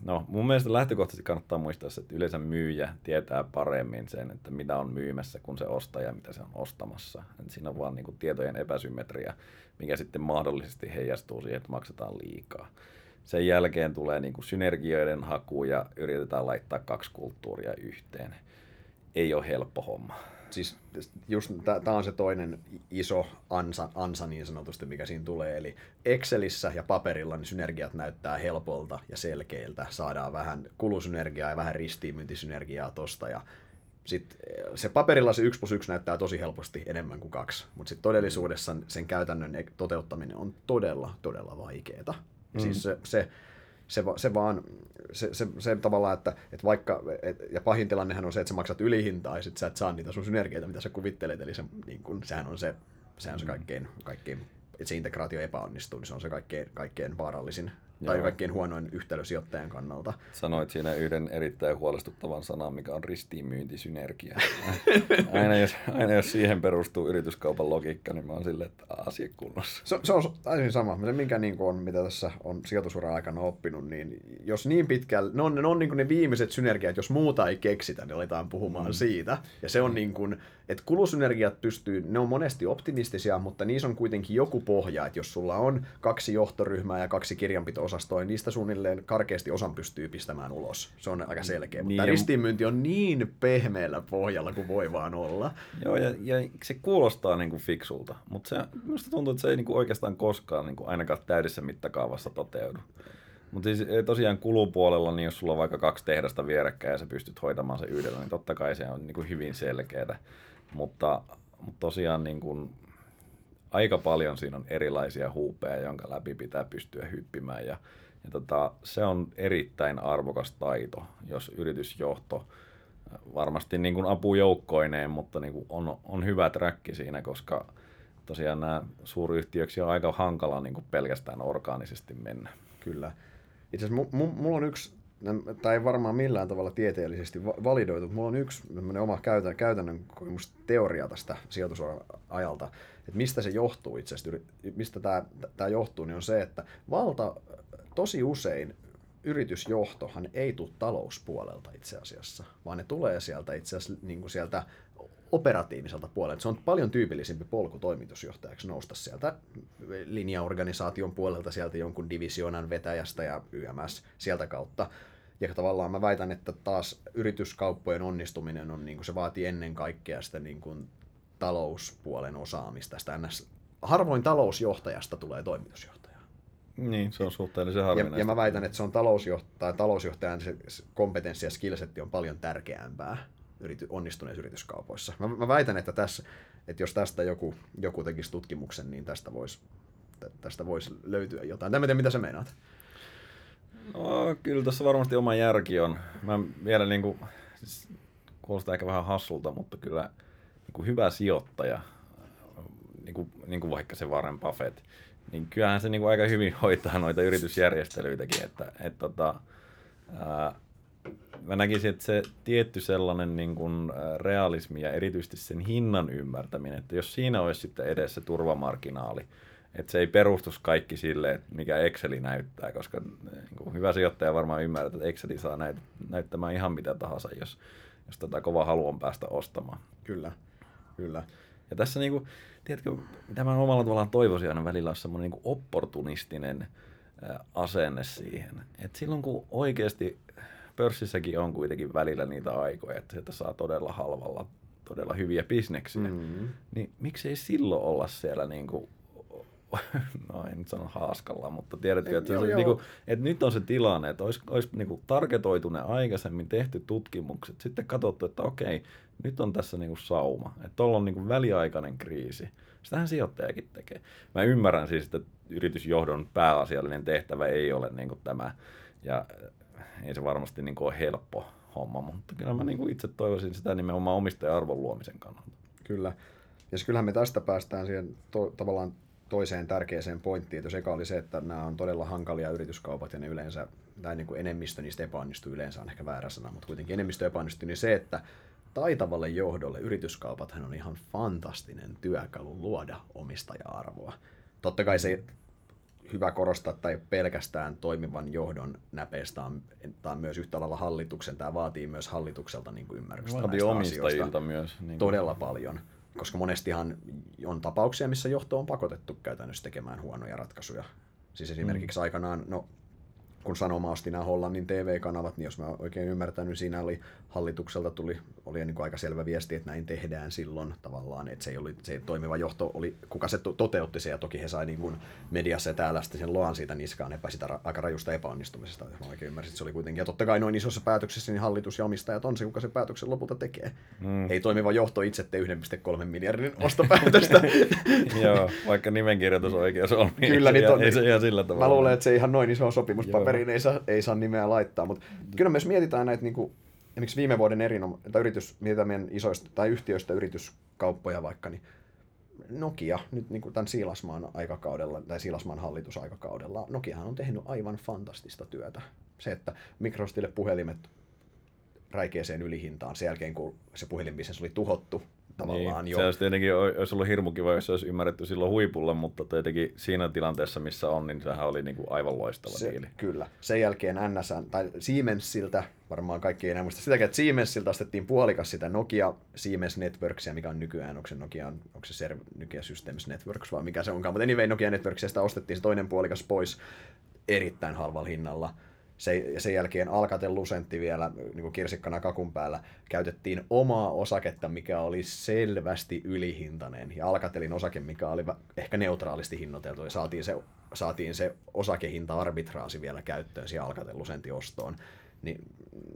No mun mielestä lähtökohtaisesti kannattaa muistaa se, että yleensä myyjä tietää paremmin sen, että mitä on myymässä kuin se ostaja, mitä se on ostamassa. Et siinä on vaan niin tietojen epäsymmetria, mikä sitten mahdollisesti heijastuu siihen, että maksetaan liikaa. Sen jälkeen tulee niin kuin synergioiden haku ja yritetään laittaa kaksi kulttuuria yhteen. Ei ole helppo homma siis just tämä on se toinen iso ansa, ansa niin sanotusti, mikä siinä tulee. Eli Excelissä ja paperilla niin synergiat näyttää helpolta ja selkeiltä. Saadaan vähän kulusynergiaa ja vähän ristiinmyyntisynergiaa tosta. Ja sit eh, se paperilla se 1 plus 1 näyttää tosi helposti enemmän kuin kaksi, mutta sitten todellisuudessa sen käytännön toteuttaminen on todella, todella vaikeaa. Mm. Siis se, se se, se vaan, se, se, se tavallaan, että, että vaikka, et, ja pahin tilannehan on se, että sä maksat ylihintaa ja sit sä et saa niitä sun synergioita, mitä sä kuvittelet, eli se, niin kun, sehän on se, sehän on se mm. kaikkein, kaikkein että se integraatio epäonnistuu, niin se on se kaikkein, kaikkein vaarallisin tai Joo. kaikkein huonoin yhtälö sijoittajan kannalta. Sanoit siinä yhden erittäin huolestuttavan sanan, mikä on ristiinmyyntisynergia. aina, jos, aina jos siihen perustuu yrityskaupan logiikka, niin mä oon silleen, että asia kunnossa. Se, se on täysin sama. Se, minkä niin on, mitä tässä on sijoitusuran aikana oppinut, niin jos niin pitkällä, ne on, ne on niin kuin ne viimeiset synergiat, jos muuta ei keksitä, niin aletaan puhumaan mm. siitä. Ja se on niin kuin, että kulusynergiat pystyy, ne on monesti optimistisia, mutta niissä on kuitenkin joku pohja, että jos sulla on kaksi johtoryhmää ja kaksi kirjanpito-osastoa, niin niistä suunnilleen karkeasti osan pystyy pistämään ulos. Se on aika selkeä. Niin, mutta Niin, ristiinmyynti on niin pehmeällä pohjalla kuin voi vaan olla. Joo, ja, ja se kuulostaa niin kuin fiksulta, mutta se, minusta tuntuu, että se ei niin kuin oikeastaan koskaan niin kuin ainakaan täydessä mittakaavassa toteudu. Mutta siis eh, tosiaan kulupuolella, niin jos sulla on vaikka kaksi tehdasta vierekkäin ja sä pystyt hoitamaan se yhdellä, niin totta kai se on niin kuin hyvin selkeää. Mutta, mutta tosiaan niin kuin, aika paljon siinä on erilaisia huupeja, jonka läpi pitää pystyä hyppimään. Ja, ja tota, se on erittäin arvokas taito, jos yritysjohto varmasti niin kuin apujoukkoineen, mutta niin kuin on, on hyvä träkki siinä, koska tosiaan nämä suuryhtiöksi on aika hankala niin kuin pelkästään orgaanisesti mennä. Kyllä. Itse asiassa mu- mu- mulla on yksi, tai ei varmaan millään tavalla tieteellisesti va- validoitu, mutta mulla on yksi oma käytännön, käytännön kokemus teoria tästä sijoitusajalta, että mistä se johtuu itse asiassa, mistä tämä, tämä johtuu, niin on se, että valta tosi usein yritysjohtohan ei tule talouspuolelta itse asiassa, vaan ne tulee sieltä itse asiassa niin kuin sieltä operatiiviselta puolelta. Se on paljon tyypillisempi polku toimitusjohtajaksi nousta sieltä linjaorganisaation puolelta, sieltä jonkun divisionan vetäjästä ja YMS sieltä kautta. Ja tavallaan mä väitän, että taas yrityskauppojen onnistuminen on, niin kuin se vaatii ennen kaikkea sitä niin kuin talouspuolen osaamista. Sitä ns. Harvoin talousjohtajasta tulee toimitusjohtaja. Niin, se on suhteellisen Ja, harvinaista. ja mä väitän, että se on talousjohtaja, talousjohtajan se kompetenssi ja skillsetti on paljon tärkeämpää yrity, onnistuneissa yrityskaupoissa. Mä, mä väitän, että, tässä, että jos tästä joku, joku tekisi tutkimuksen, niin tästä voisi tästä vois löytyä jotain. Tämä tiedä, mitä sä meinaat. No, kyllä tässä varmasti oma järki on. Mä vielä niin kuin, siis kuulostaa ehkä vähän hassulta, mutta kyllä niin kuin hyvä sijoittaja, niin kuin, niin kuin vaikka se Warren Buffett, niin kyllähän se niin kuin aika hyvin hoitaa noita yritysjärjestelyitäkin, että, että tota, ää, mä näkisin, että se tietty sellainen niin kuin realismi ja erityisesti sen hinnan ymmärtäminen, että jos siinä olisi sitten edessä turvamarginaali, että se ei perustus kaikki sille, että mikä Exceli näyttää, koska niin kuin hyvä sijoittaja varmaan ymmärtää, että Exceli saa näyt, näyttämään ihan mitä tahansa, jos, jos tätä kova halu on päästä ostamaan. Kyllä, kyllä. Ja tässä niinku, tiedätkö, mitä mä omalla tavallaan toivoisin aina välillä on semmoinen niinku opportunistinen asenne siihen. Et silloin kun oikeasti pörssissäkin on kuitenkin välillä niitä aikoja, että sieltä saa todella halvalla todella hyviä bisneksiä, Mm. niin miksei silloin olla siellä niinku, no en nyt sano haaskalla, mutta tiedätkö, että, Joo, se, joo. niinku, että nyt on se tilanne, että olisi, olisi niinku targetoitu ne aikaisemmin tehty tutkimukset, sitten katsottu, että okei, nyt on tässä niinku sauma, että tuolla on niinku väliaikainen kriisi. Sitähän sijoittajakin tekee. Mä ymmärrän siis, että yritysjohdon pääasiallinen tehtävä ei ole niinku tämä, ja ei se varmasti niinku ole helppo homma, mutta kyllä mä niinku itse toivoisin sitä nimenomaan omistaja-arvon luomisen kannalta. Kyllä. Ja kyllähän me tästä päästään siihen to, tavallaan toiseen tärkeäseen pointtiin, jos eka oli se, että nämä on todella hankalia yrityskaupat ja ne yleensä, tai niin kuin enemmistö niistä epäonnistuu, yleensä on ehkä väärä sana, mutta kuitenkin enemmistö epäonnistuu, niin se, että taitavalle johdolle yrityskaupathan on ihan fantastinen työkalu luoda omistaja-arvoa. Totta kai se hyvä korostaa, ole pelkästään toimivan johdon näpeistä, tämä on myös yhtä lailla hallituksen, tämä vaatii myös hallitukselta niin kuin ymmärrystä Vaatii näistä omistajilta asioista myös. Niin kuin- todella paljon, koska monestihan on tapauksia, missä johto on pakotettu käytännössä tekemään huonoja ratkaisuja. Siis esimerkiksi mm. aikanaan, no kun Sanoma osti nämä Hollannin TV-kanavat, niin jos mä oikein ymmärtänyt, siinä oli hallitukselta tuli, oli niin kuin aika selvä viesti, että näin tehdään silloin tavallaan, että se, ei oli, se toimiva johto oli, kuka se to- toteutti se, ja toki he sai niin kuin mediassa ja täällä sitten sen loan siitä niskaan epä sitä ra- aika rajusta epäonnistumisesta, jos mä oikein ymmärsin, että se oli kuitenkin, ja totta kai noin isossa päätöksessä niin hallitus ja omistajat on se, kuka sen päätöksen lopulta tekee. Mm. Ei toimiva johto itse tee 1,3 miljardin ostopäätöstä. Joo, vaikka nimenkirjoitus oikeassa on, niin Kyllä, niin se, ton- ei se ihan sillä tavalla. Mä luulen, että se ihan noin iso sopimuspaperiin Joo. ei saa, ei saa nimeä laittaa, mutta kyllä me jos mietitään näitä niin kuin, esimerkiksi viime vuoden erinom- tai yritys, mietitään meidän isoista tai yhtiöistä yrityskauppoja vaikka, niin Nokia nyt niin kuin tämän Siilasmaan aikakaudella, tai Siilasmaan hallitusaikakaudella, Nokiahan on tehnyt aivan fantastista työtä. Se, että Microsoftille puhelimet räikeeseen ylihintaan sen jälkeen, kun se puhelinbisnes oli tuhottu tavallaan niin, jo. Se olisi tietenkin olisi ollut hirmu kiva, jos se olisi ymmärretty silloin huipulla, mutta tietenkin siinä tilanteessa, missä on, niin sehän oli niin kuin aivan loistava se, diili. Kyllä. Sen jälkeen NS, tai Siemensiltä, varmaan kaikki ei enää muista sitäkään, että Siemensiltä ostettiin puolikas sitä Nokia Siemens Networksia, mikä on nykyään, onko se Nokia, onko se Serv, Nokia Systems Networks vai mikä se onkaan, mutta anyway Nokia Networksista ostettiin se toinen puolikas pois erittäin halvalla hinnalla se, sen jälkeen Alcatel Lucentti vielä niin kuin kirsikkana kakun päällä käytettiin omaa osaketta, mikä oli selvästi ylihintainen. Ja Alcatelin osake, mikä oli ehkä neutraalisti hinnoiteltu, ja saatiin se, saatiin se osakehinta-arbitraasi vielä käyttöön siihen Alcatel Lucentin ostoon. Niin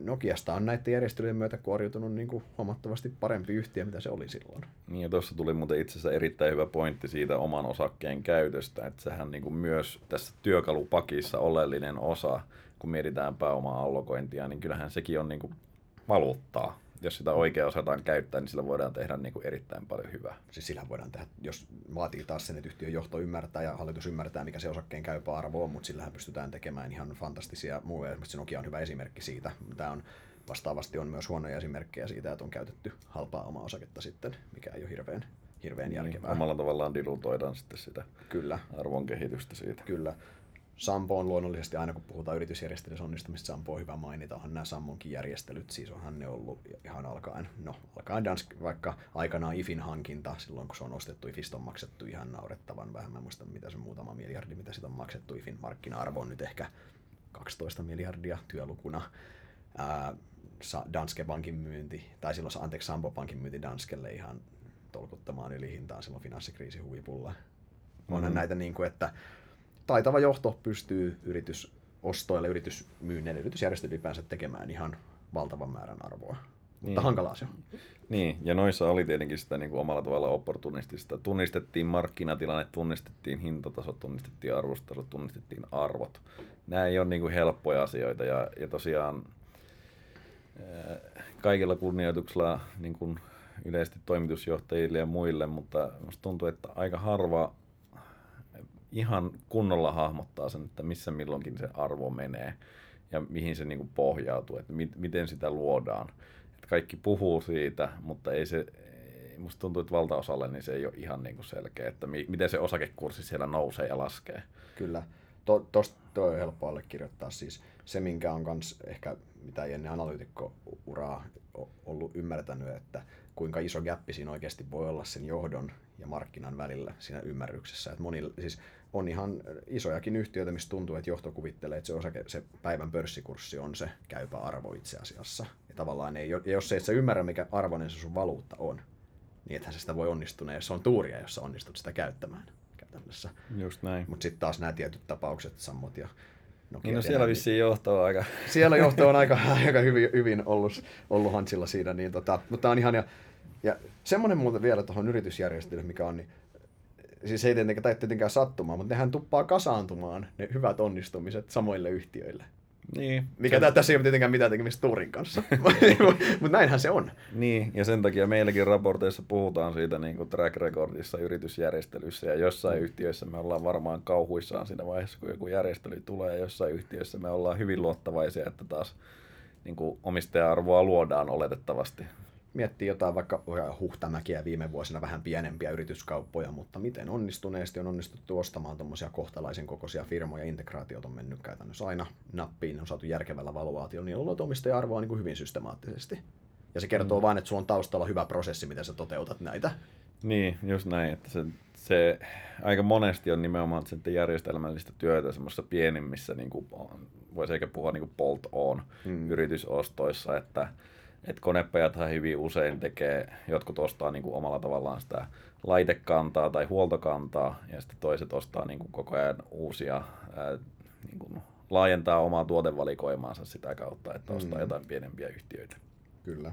Nokiasta on näiden järjestelyjen myötä kuoriutunut niin kuin huomattavasti parempi yhtiö, mitä se oli silloin. Niin ja tuossa tuli muuten itse asiassa erittäin hyvä pointti siitä oman osakkeen käytöstä, että sehän niin kuin myös tässä työkalupakissa oleellinen osa, kun mietitään pääomaa allokointia, niin kyllähän sekin on niin kuin valuuttaa. Jos sitä oikein osataan käyttää, niin sillä voidaan tehdä niin kuin erittäin paljon hyvää. Siis sillä voidaan tehdä, jos vaatii taas sen, että yhtiön johto ymmärtää ja hallitus ymmärtää, mikä se osakkeen käypä arvo on, mutta sillähän pystytään tekemään ihan fantastisia muuja. Esimerkiksi Nokia on hyvä esimerkki siitä. Tämä on vastaavasti on myös huonoja esimerkkejä siitä, että on käytetty halpaa omaa osaketta sitten, mikä ei ole hirveän, hirveän niin, järkevää. Omalla tavallaan dilutoidaan sitten sitä Kyllä. arvon kehitystä siitä. Kyllä. Sampo on luonnollisesti aina kun puhutaan yritysjärjestelyssä onnistumista, Sampo on hyvä mainita. Onhan nämä Sammonkin järjestelyt, siis onhan ne ollut ihan alkaen, no alkaen Dansk, vaikka aikanaan IFin hankinta, silloin kun se on ostettu, IFistä on maksettu ihan naurettavan vähän. Mä muistan, mitä se muutama miljardi, mitä sitä on maksettu. IFin markkina-arvo on nyt ehkä 12 miljardia työlukuna. Ää, Danske Bankin myynti, tai silloin anteeksi Sampo Bankin myynti Danskelle ihan tolkuttamaan ylihintaan silloin finanssikriisin huipulla. Onhan mm-hmm. näitä niin kuin, että taitava johto pystyy yritysostoille, yritysmyynneille, yritysjärjestöille ylipäänsä tekemään ihan valtavan määrän arvoa. Mutta niin. hankalaa se on. Niin, ja noissa oli tietenkin sitä niin kuin omalla tavalla opportunistista. Tunnistettiin markkinatilanne, tunnistettiin hintataso, tunnistettiin arvostaso, tunnistettiin arvot. Nämä ei ole niin kuin helppoja asioita ja, ja tosiaan kaikilla kunnioituksella niin kuin yleisesti toimitusjohtajille ja muille, mutta tuntuu, että aika harva ihan kunnolla hahmottaa sen, että missä milloinkin se arvo menee ja mihin se niin kuin pohjautuu, että mi- miten sitä luodaan. Että kaikki puhuu siitä, mutta ei se, musta tuntuu, että valtaosalle niin se ei ole ihan niin kuin selkeä, että mi- miten se osakekurssi siellä nousee ja laskee. Kyllä. To, tosta toi on helppo allekirjoittaa. Siis se, minkä on kans ehkä, mitä ennen analyytikko-uraa ollut ymmärtänyt, että kuinka iso gappi siinä oikeasti voi olla sen johdon ja markkinan välillä siinä ymmärryksessä. Että moni, siis on ihan isojakin yhtiöitä, missä tuntuu, että johto kuvittelee, että se, osake, se päivän pörssikurssi on se käypä arvo itse asiassa. Ja tavallaan ei, ja jos sä ymmärrä, mikä arvoinen se sun valuutta on, niin ethän se sitä voi onnistua, jos se on tuuria, jos sä onnistut sitä käyttämään käytännössä. Just näin. Mutta sitten taas nämä tietyt tapaukset, Sammot ja Nokia niin no siellä vissiin johto on aika... Siellä johto on aika, aika hyvin, hyvin ollut, ollut Hansilla siinä, niin tota, mutta on ihan, ja, ja semmoinen muuten vielä tuohon yritysjärjestelyyn, mikä on, niin siis ei tietenkään, tai tietenkään sattumaan, mutta nehän tuppaa kasaantumaan ne hyvät onnistumiset samoille yhtiöille. Niin. Mikä sen... tässä ei ole tietenkään mitään tekemistä Turin kanssa, mutta näinhän se on. Niin, ja sen takia meilläkin raporteissa puhutaan siitä niin kuin track recordissa yritysjärjestelyissä, ja jossain mm. yhtiöissä me ollaan varmaan kauhuissaan siinä vaiheessa, kun joku järjestely tulee, ja jossain yhtiöissä me ollaan hyvin luottavaisia, että taas niin kuin omistaja-arvoa luodaan oletettavasti miettii jotain vaikka Huhtamäkiä viime vuosina vähän pienempiä yrityskauppoja, mutta miten onnistuneesti on onnistuttu ostamaan tuommoisia kohtalaisen kokoisia firmoja, integraatiot on mennyt käytännössä aina nappiin, on saatu järkevällä valuaatiolla, niin on ollut omistaja-arvoa niin kuin hyvin systemaattisesti. Ja se kertoo mm. vain, että sulla on taustalla hyvä prosessi, miten sä toteutat näitä. Niin, just näin, että se, se aika monesti on nimenomaan sitten järjestelmällistä työtä semmoisissa pienimmissä, niin kuin, voisi eikä puhua niin kuin bolt-on mm. yritysostoissa, että et konepajathan hyvin usein tekee, jotkut ostaa niin kuin omalla tavallaan sitä laitekantaa tai huoltokantaa, ja sitten toiset ostaa niin kuin koko ajan uusia, ää, niin kuin laajentaa omaa tuotevalikoimaansa sitä kautta, että ostaa mm. jotain pienempiä yhtiöitä. Kyllä.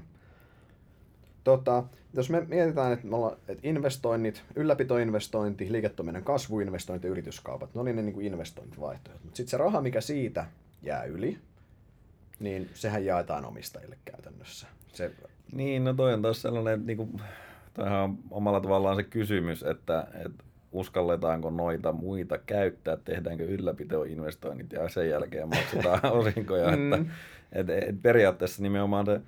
Tota, jos me mietitään, että, me ollaan, että investoinnit, ylläpitoinvestointi, liiketoiminnan kasvuinvestointi yrityskaupat, ne oli ne niin kuin investointivaihtoehdot. Mutta sitten se raha, mikä siitä jää yli, niin sehän jaetaan omistajille käytännössä. Se... Niin, no toi on taas sellainen, että niinku, Tämähän on omalla tavallaan se kysymys, että, että uskalletaanko noita muita käyttää, tehdäänkö ylläpitoinvestoinnit ja sen jälkeen maksetaan osinkoja. Mm. Että, et, et periaatteessa nimenomaan se,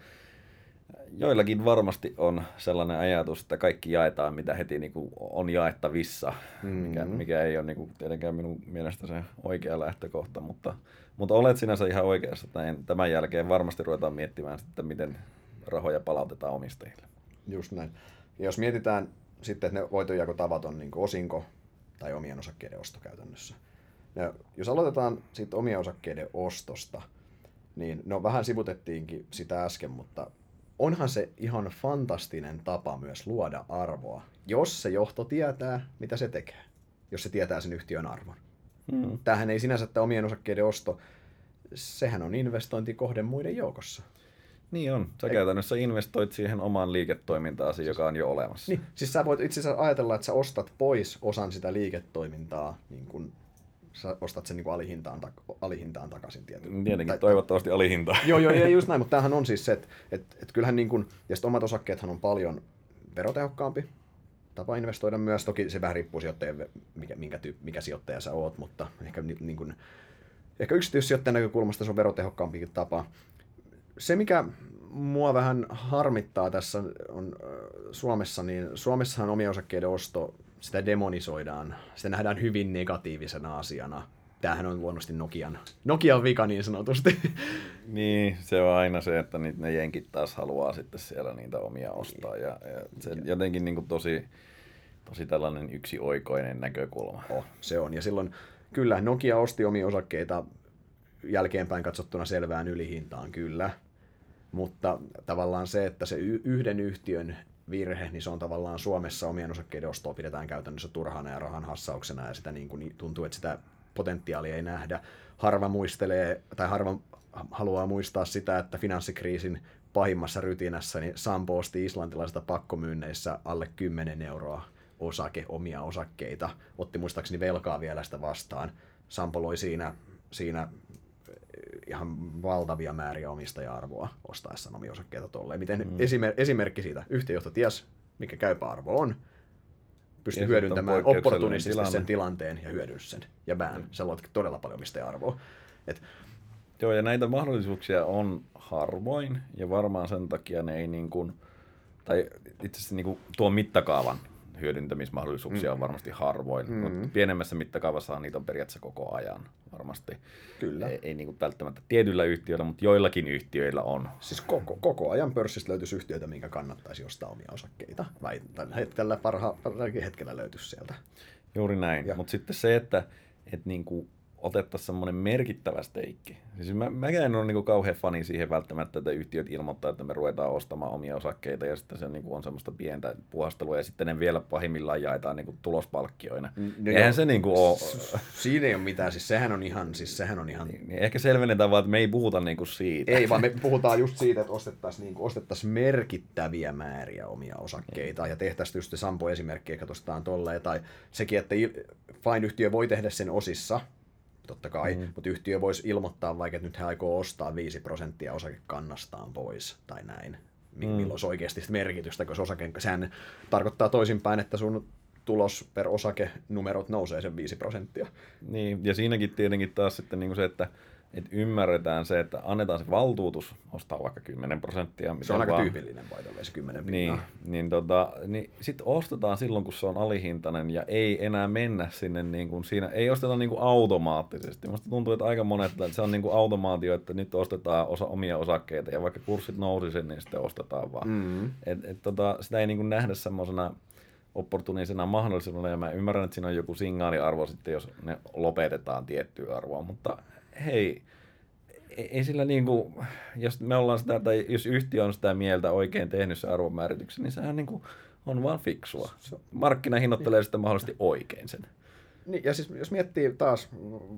joillakin varmasti on sellainen ajatus, että kaikki jaetaan, mitä heti niin kuin on jaettavissa, mm. mikä, mikä ei ole niin kuin tietenkään minun mielestä se oikea lähtökohta, mutta, mutta olet sinänsä ihan oikeassa, että näin, tämän jälkeen varmasti ruvetaan miettimään, että miten rahoja palautetaan omistajille. Just näin. Ja jos mietitään sitten, että ne voitonjakotavat on niin osinko tai omien osakkeiden osto käytännössä. Ja jos aloitetaan sitten omien osakkeiden ostosta, niin no vähän sivutettiinkin sitä äsken, mutta onhan se ihan fantastinen tapa myös luoda arvoa, jos se johto tietää, mitä se tekee, jos se tietää sen yhtiön arvon. Hmm. Tämähän ei sinänsä että omien osakkeiden osto, sehän on investointikohde muiden joukossa. Niin on. Sä käytännössä investoit siihen omaan liiketoimintaasi, siis, joka on jo olemassa. Niin, siis sä voit itse asiassa ajatella, että sä ostat pois osan sitä liiketoimintaa, niin kun sä ostat sen niin kuin alihintaan, alihintaan takaisin. Tietysti. Tietenkin, tai, toivottavasti alihintaan. Joo, joo, ja just näin, mutta tämähän on siis se, että, että, että kyllähän niin kuin, ja omat osakkeethan on paljon verotehokkaampi tapa investoida myös. Toki se vähän riippuu sijoittajan, mikä, minkä tyyp, mikä sijoittaja sä oot, mutta ehkä, niin kuin, ehkä yksityissijoittajan näkökulmasta se on verotehokkaampi tapa se, mikä mua vähän harmittaa tässä on Suomessa, niin Suomessahan omien osakkeiden osto, sitä demonisoidaan, sitä nähdään hyvin negatiivisena asiana. Tämähän on luonnollisesti Nokian, Nokian vika niin sanotusti. Niin, se on aina se, että ne jenkit taas haluaa sitten siellä niitä omia ostaa. Ja, ja se jotenkin niin kuin tosi, tosi tällainen yksioikoinen näkökulma. Oh, se on. Ja silloin kyllä Nokia osti omia osakkeita jälkeenpäin katsottuna selvään ylihintaan, kyllä. Mutta tavallaan se, että se yhden yhtiön virhe, niin se on tavallaan Suomessa omien osakkeiden ostoa pidetään käytännössä turhana ja rahan hassauksena ja sitä niin kuin tuntuu, että sitä potentiaalia ei nähdä. Harva muistelee tai harva haluaa muistaa sitä, että finanssikriisin pahimmassa rytinässä niin Sampo osti islantilaisista pakkomyynneissä alle 10 euroa osake, omia osakkeita. Otti muistaakseni velkaa vielä sitä vastaan. Sampo loi siinä, siinä ihan valtavia määriä omistaja-arvoa ostaessaan omia osakkeita tolleen. Miten mm. esimer- esimerkki siitä, yhtiöjohto ties, mikä käypä arvo on, pystyi ja hyödyntämään opportunistisesti tilanne. sen tilanteen ja hyödyn sen. Ja bam, mm. se todella paljon omistaja-arvoa. Et, Joo, ja näitä mahdollisuuksia on harvoin, ja varmaan sen takia ne ei niin kuin, tai itse asiassa niin kuin tuon mittakaavan hyödyntämismahdollisuuksia mm. on varmasti harvoin, mm. mutta pienemmässä mittakaavassa niitä on periaatteessa koko ajan varmasti. Kyllä. Ei, ei niin kuin välttämättä tietyillä yhtiöillä, mutta joillakin yhtiöillä on. Siis koko, koko ajan pörssistä löytyisi yhtiöitä, minkä kannattaisi ostaa omia osakkeita. Vai tällä hetkellä parha, hetkellä löytyisi sieltä. Juuri näin, mutta sitten se, että, että niin kuin otettaisiin semmoinen merkittävä steikki. Siis mä, mä en ole niin kauhean fani siihen välttämättä, että yhtiöt ilmoittaa, että me ruvetaan ostamaan omia osakkeita ja sitten se niin kuin on semmoista pientä puhastelua ja sitten ne vielä pahimmillaan jaetaan niin kuin tulospalkkioina. No Eihän joo, se niin kuin ole... Siinä ei ole mitään, siis sehän on ihan... Siis sehän on ihan... Niin, niin ehkä selvennetään vaan, että me ei puhuta niin kuin siitä. Ei, vaan me puhutaan just siitä, että ostettaisiin, niin kuin, ostettaisiin merkittäviä määriä omia osakkeita niin. ja tehtäisiin just se Sampo esimerkki, että ostetaan tolleen, tai sekin, että Fine-yhtiö voi tehdä sen osissa, totta kai, mm. mutta yhtiö voisi ilmoittaa vaikka, että nyt he aikoo ostaa 5 prosenttia osakekannastaan pois tai näin. Mm. Milloin olisi oikeasti merkitystä, koska osake, sehän tarkoittaa toisinpäin, että sun tulos per osake numerot nousee sen 5 prosenttia. Niin, ja siinäkin tietenkin taas sitten niin kuin se, että että ymmärretään se, että annetaan se valtuutus ostaa vaikka 10 prosenttia. Se on aika vaan. tyypillinen paitavia se 10 Niin, niin, tota, niin sitten ostetaan silloin, kun se on alihintainen ja ei enää mennä sinne, niin kuin siinä, ei osteta niin kuin automaattisesti. Minusta tuntuu, että aika monet, että se on niin kuin automaatio, että nyt ostetaan osa, omia osakkeita ja vaikka kurssit nousisi, niin sitten ostetaan vaan. Mm-hmm. Et, et, tota, sitä ei niin kuin nähdä semmoisena opportunisena mahdollisuudena ja mä ymmärrän, että siinä on joku signaaliarvo sitten, jos ne lopetetaan tiettyä arvoa, mutta hei, ei sillä niin kuin, jos me ollaan sitä, tai jos yhtiö on sitä mieltä oikein tehnyt se arvonmäärityksen, niin sehän niin kuin on vaan fiksua. Markkina hinnoittelee sitä mahdollisesti oikein sen. Niin, ja siis jos miettii taas,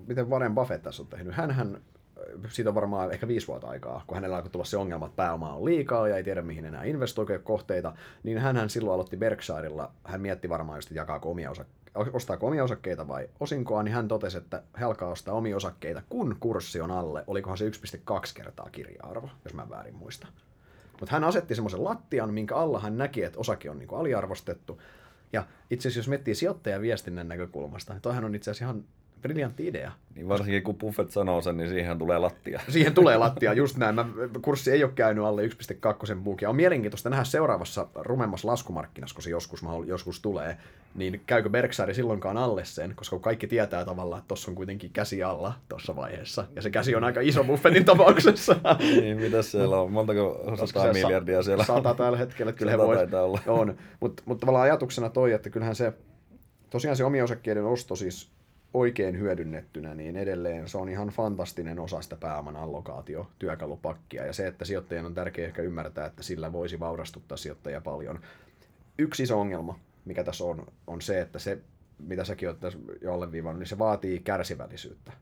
miten Warren Buffett tässä on tehnyt, hän siitä on varmaan ehkä viisi vuotta aikaa, kun hänellä alkoi tulla se ongelma, että pääoma on liikaa ja ei tiedä mihin enää investoi kohteita, niin hän silloin aloitti Berkshirella, hän mietti varmaan just, jakaako omia osa, ostaako omia osakkeita vai osinkoa, niin hän totesi, että he alkaa ostaa omia osakkeita, kun kurssi on alle, olikohan se 1,2 kertaa kirja-arvo, jos mä väärin muista. Mutta hän asetti semmoisen lattian, minkä alla hän näki, että osake on niin kuin aliarvostettu. Ja itse asiassa jos miettii sijoittajan viestinnän näkökulmasta, niin toihan on itse asiassa ihan briljantti idea. Niin varsinkin kun Buffett sanoo sen, niin siihen tulee lattia. Siihen tulee lattia, just näin. Mä, kurssi ei ole käynyt alle 1.2 buukia. On mielenkiintoista nähdä seuraavassa rumemmassa laskumarkkinassa, kun se joskus, joskus tulee, niin käykö Berkshire silloinkaan alle sen, koska kaikki tietää tavallaan, että tuossa on kuitenkin käsi alla tuossa vaiheessa. Ja se käsi on aika iso Buffettin tapauksessa. niin, mitä siellä on? Montako sata miljardia siellä Sata tällä hetkellä, kyllä he voi. Olla. On, mutta mut tavallaan ajatuksena toi, että kyllähän se, tosiaan se omien osakkeiden osto siis oikein hyödynnettynä, niin edelleen se on ihan fantastinen osa sitä pääoman allokaatio työkalupakkia. Ja se, että sijoittajien on tärkeää ehkä ymmärtää, että sillä voisi vaurastuttaa sijoittajia paljon. Yksi iso ongelma, mikä tässä on, on se, että se, mitä säkin olet tässä jo alleviivannut, niin se vaatii kärsivällisyyttä.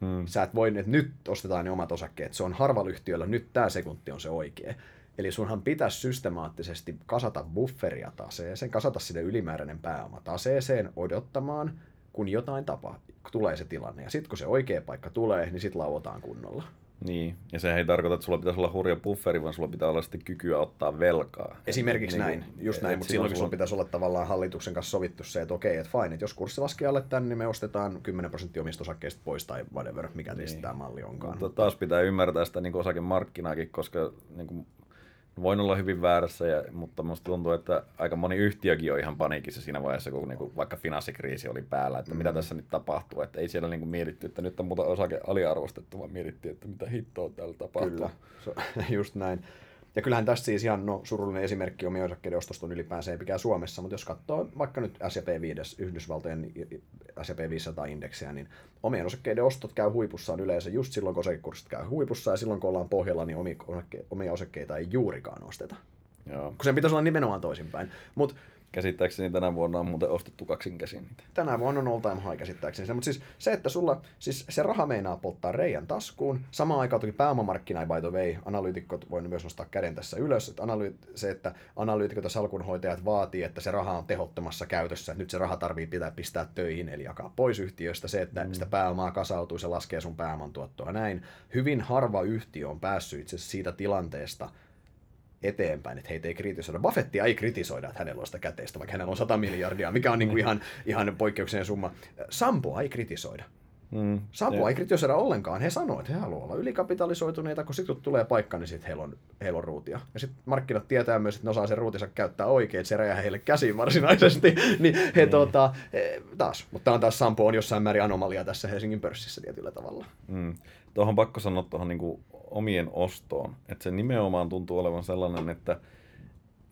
Hmm. Sä et voi, että nyt ostetaan ne omat osakkeet. Se on harvalla yhtiöllä, nyt tämä sekunti on se oikea. Eli sunhan pitäisi systemaattisesti kasata bufferia taseeseen, kasata sinne ylimääräinen pääoma taseeseen odottamaan, kun jotain tapaa, tulee se tilanne. Ja sitten kun se oikea paikka tulee, niin sitten lauotaan kunnolla. Niin, ja se ei tarkoita, että sulla pitäisi olla hurja bufferi, vaan sulla pitää olla sitten kykyä ottaa velkaa. Esimerkiksi niin, näin, just näin, mutta silloin kun sulla pitäisi olla tavallaan hallituksen kanssa sovittu se, että okei, että fine, että jos kurssi laskee alle tämän, niin me ostetaan 10 prosenttia omista osakkeista pois tai whatever, mikä niin. tämä malli onkaan. Mutta taas pitää ymmärtää sitä niin osakemarkkinaakin, koska niin kuin voin olla hyvin väärässä, ja, mutta minusta tuntuu, että aika moni yhtiökin on ihan paniikissa siinä vaiheessa, kun niin kuin vaikka finanssikriisi oli päällä, että mm. mitä tässä nyt tapahtuu. Että ei siellä niin kuin mietitty, että nyt on muuta osake aliarvostettu, vaan mietittiin, että mitä hittoa täällä tapahtuu. Kyllä, just näin. Ja kyllähän tästä siis ihan no, surullinen esimerkki omien osakkeiden ostosta on ylipäänsä ei mikään Suomessa, mutta jos katsoo vaikka nyt S&P 5, Yhdysvaltojen S&P 500-indeksiä, niin omien osakkeiden ostot käy huipussaan yleensä just silloin, kun osakekurssit käy huipussa ja silloin, kun ollaan pohjalla, niin omia osakkeita ei juurikaan osteta. Joo. Kun sen pitäisi olla nimenomaan toisinpäin. Mutta Käsittääkseni tänä vuonna on muuten ostettu kaksin käsin niitä. Tänä vuonna on all time high käsittääkseni. Mutta siis se, että sulla, siis se raha meinaa polttaa reijän taskuun. Samaan aikaan toki pääomamarkkina, by the way, analyytikot voi myös nostaa käden tässä ylös. Että analy- se, että analyytikot ja salkunhoitajat vaatii, että se raha on tehottomassa käytössä. Nyt se raha tarvii pitää pistää töihin, eli jakaa pois yhtiöstä. Se, että mm. sitä pääomaa kasautuu, se laskee sun pääoman tuottoa näin. Hyvin harva yhtiö on päässyt itse siitä tilanteesta, eteenpäin, että heitä ei kritisoida. Buffettia ei kritisoida, että hänellä on sitä käteistä, vaikka hänellä on 100 miljardia, mikä on niin kuin ihan, ihan poikkeuksellinen summa. Sampoa ei kritisoida. Mm, Sampoa ei kritisoida ollenkaan. He sanoo, että he haluavat olla ylikapitalisoituneita, kun sitten tulee paikka, niin sitten heillä on, heillä on ruutia. Ja sitten markkinat tietää myös, että ne osaa sen ruutinsa käyttää oikein, että se räjää heille käsiin varsinaisesti. niin he mm. tota, taas, mutta tämä on taas Sampo on jossain määrin anomalia tässä Helsingin pörssissä tietyllä tavalla. Mm. Tuohon pakko sanoa tuohon niin omien ostoon. Että se nimenomaan tuntuu olevan sellainen, että,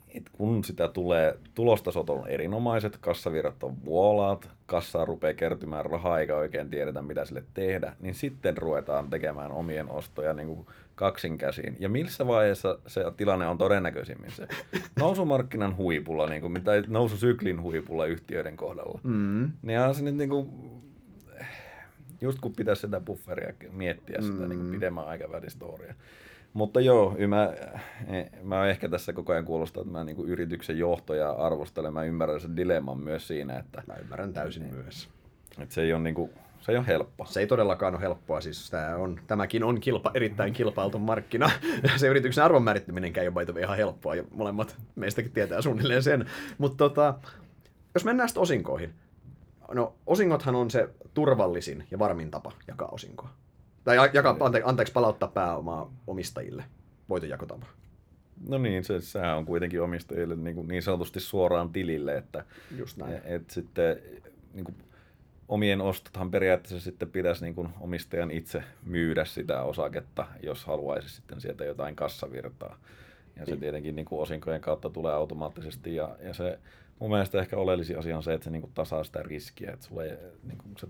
että kun sitä tulee, tulostasot on erinomaiset, kassavirrat on vuolaat, kassaa rupeaa kertymään rahaa eikä oikein tiedetä mitä sille tehdä, niin sitten ruvetaan tekemään omien ostoja niin kuin kaksin käsiin. Ja missä vaiheessa se tilanne on todennäköisimmin se nousumarkkinan huipulla, niin kuin, tai noususyklin huipulla yhtiöiden kohdalla. Mm. Niin on se nyt niin kuin, just kun pitäisi sitä bufferia miettiä sitä mm. niin kuin pidemmän aikavälin storia. Mutta joo, mä, eh, mä ehkä tässä koko ajan kuulostaa, että mä niin kuin yrityksen johtoja arvostelen. Mä ymmärrän sen dilemman myös siinä, että... Mä ymmärrän täysin niin, myös. Että se ei ole niin kuin, se ei ole helppoa. Se ei todellakaan ole helppoa. Siis tämä on, tämäkin on kilpa, erittäin kilpailtu markkina. se yrityksen arvon määrittäminen ei ole ihan helppoa, ja molemmat meistäkin tietää suunnilleen sen. Mutta tota, jos mennään sitten osinkoihin, No, osingothan on se turvallisin ja varmin tapa jakaa osinkoa. Tai jakaa, ante, anteeksi, palauttaa pääomaa omistajille, voitonjakotapa. No niin, se, sehän on kuitenkin omistajille niin, kuin niin sanotusti suoraan tilille, että Just näin. Et sitten niin kuin, omien ostothan periaatteessa sitten pitäisi niin kuin omistajan itse myydä sitä osaketta, jos haluaisi sitten sieltä jotain kassavirtaa. Ja niin. se tietenkin niin kuin osinkojen kautta tulee automaattisesti ja, ja se mun mielestä ehkä oleellisin asia on se, että se niinku tasaa sitä riskiä, että sulle ei, niinku, se,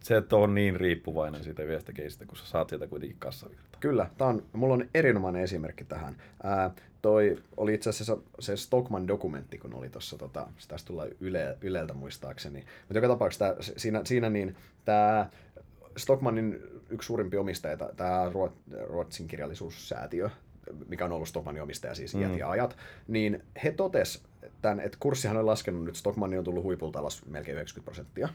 se, että on niin riippuvainen siitä yhdestä keisistä, kun sä saat sieltä kuitenkin kassavirtaa. Kyllä, tää on, mulla on erinomainen esimerkki tähän. Ää, toi oli itse asiassa se Stockman-dokumentti, kun oli tuossa, tota, tästä tulee yle, Yleltä muistaakseni. Mutta joka tapauksessa tää, siinä, siinä niin, tämä Stockmanin yksi suurimpi omistaja, tämä Ruotsin kirjallisuussäätiö, mikä on ollut Stockmanin omistaja siis mm. ja ajat, niin he totes tämän, että kurssihan on laskenut nyt, Stockmanni on tullut huipulta alas melkein 90 prosenttia,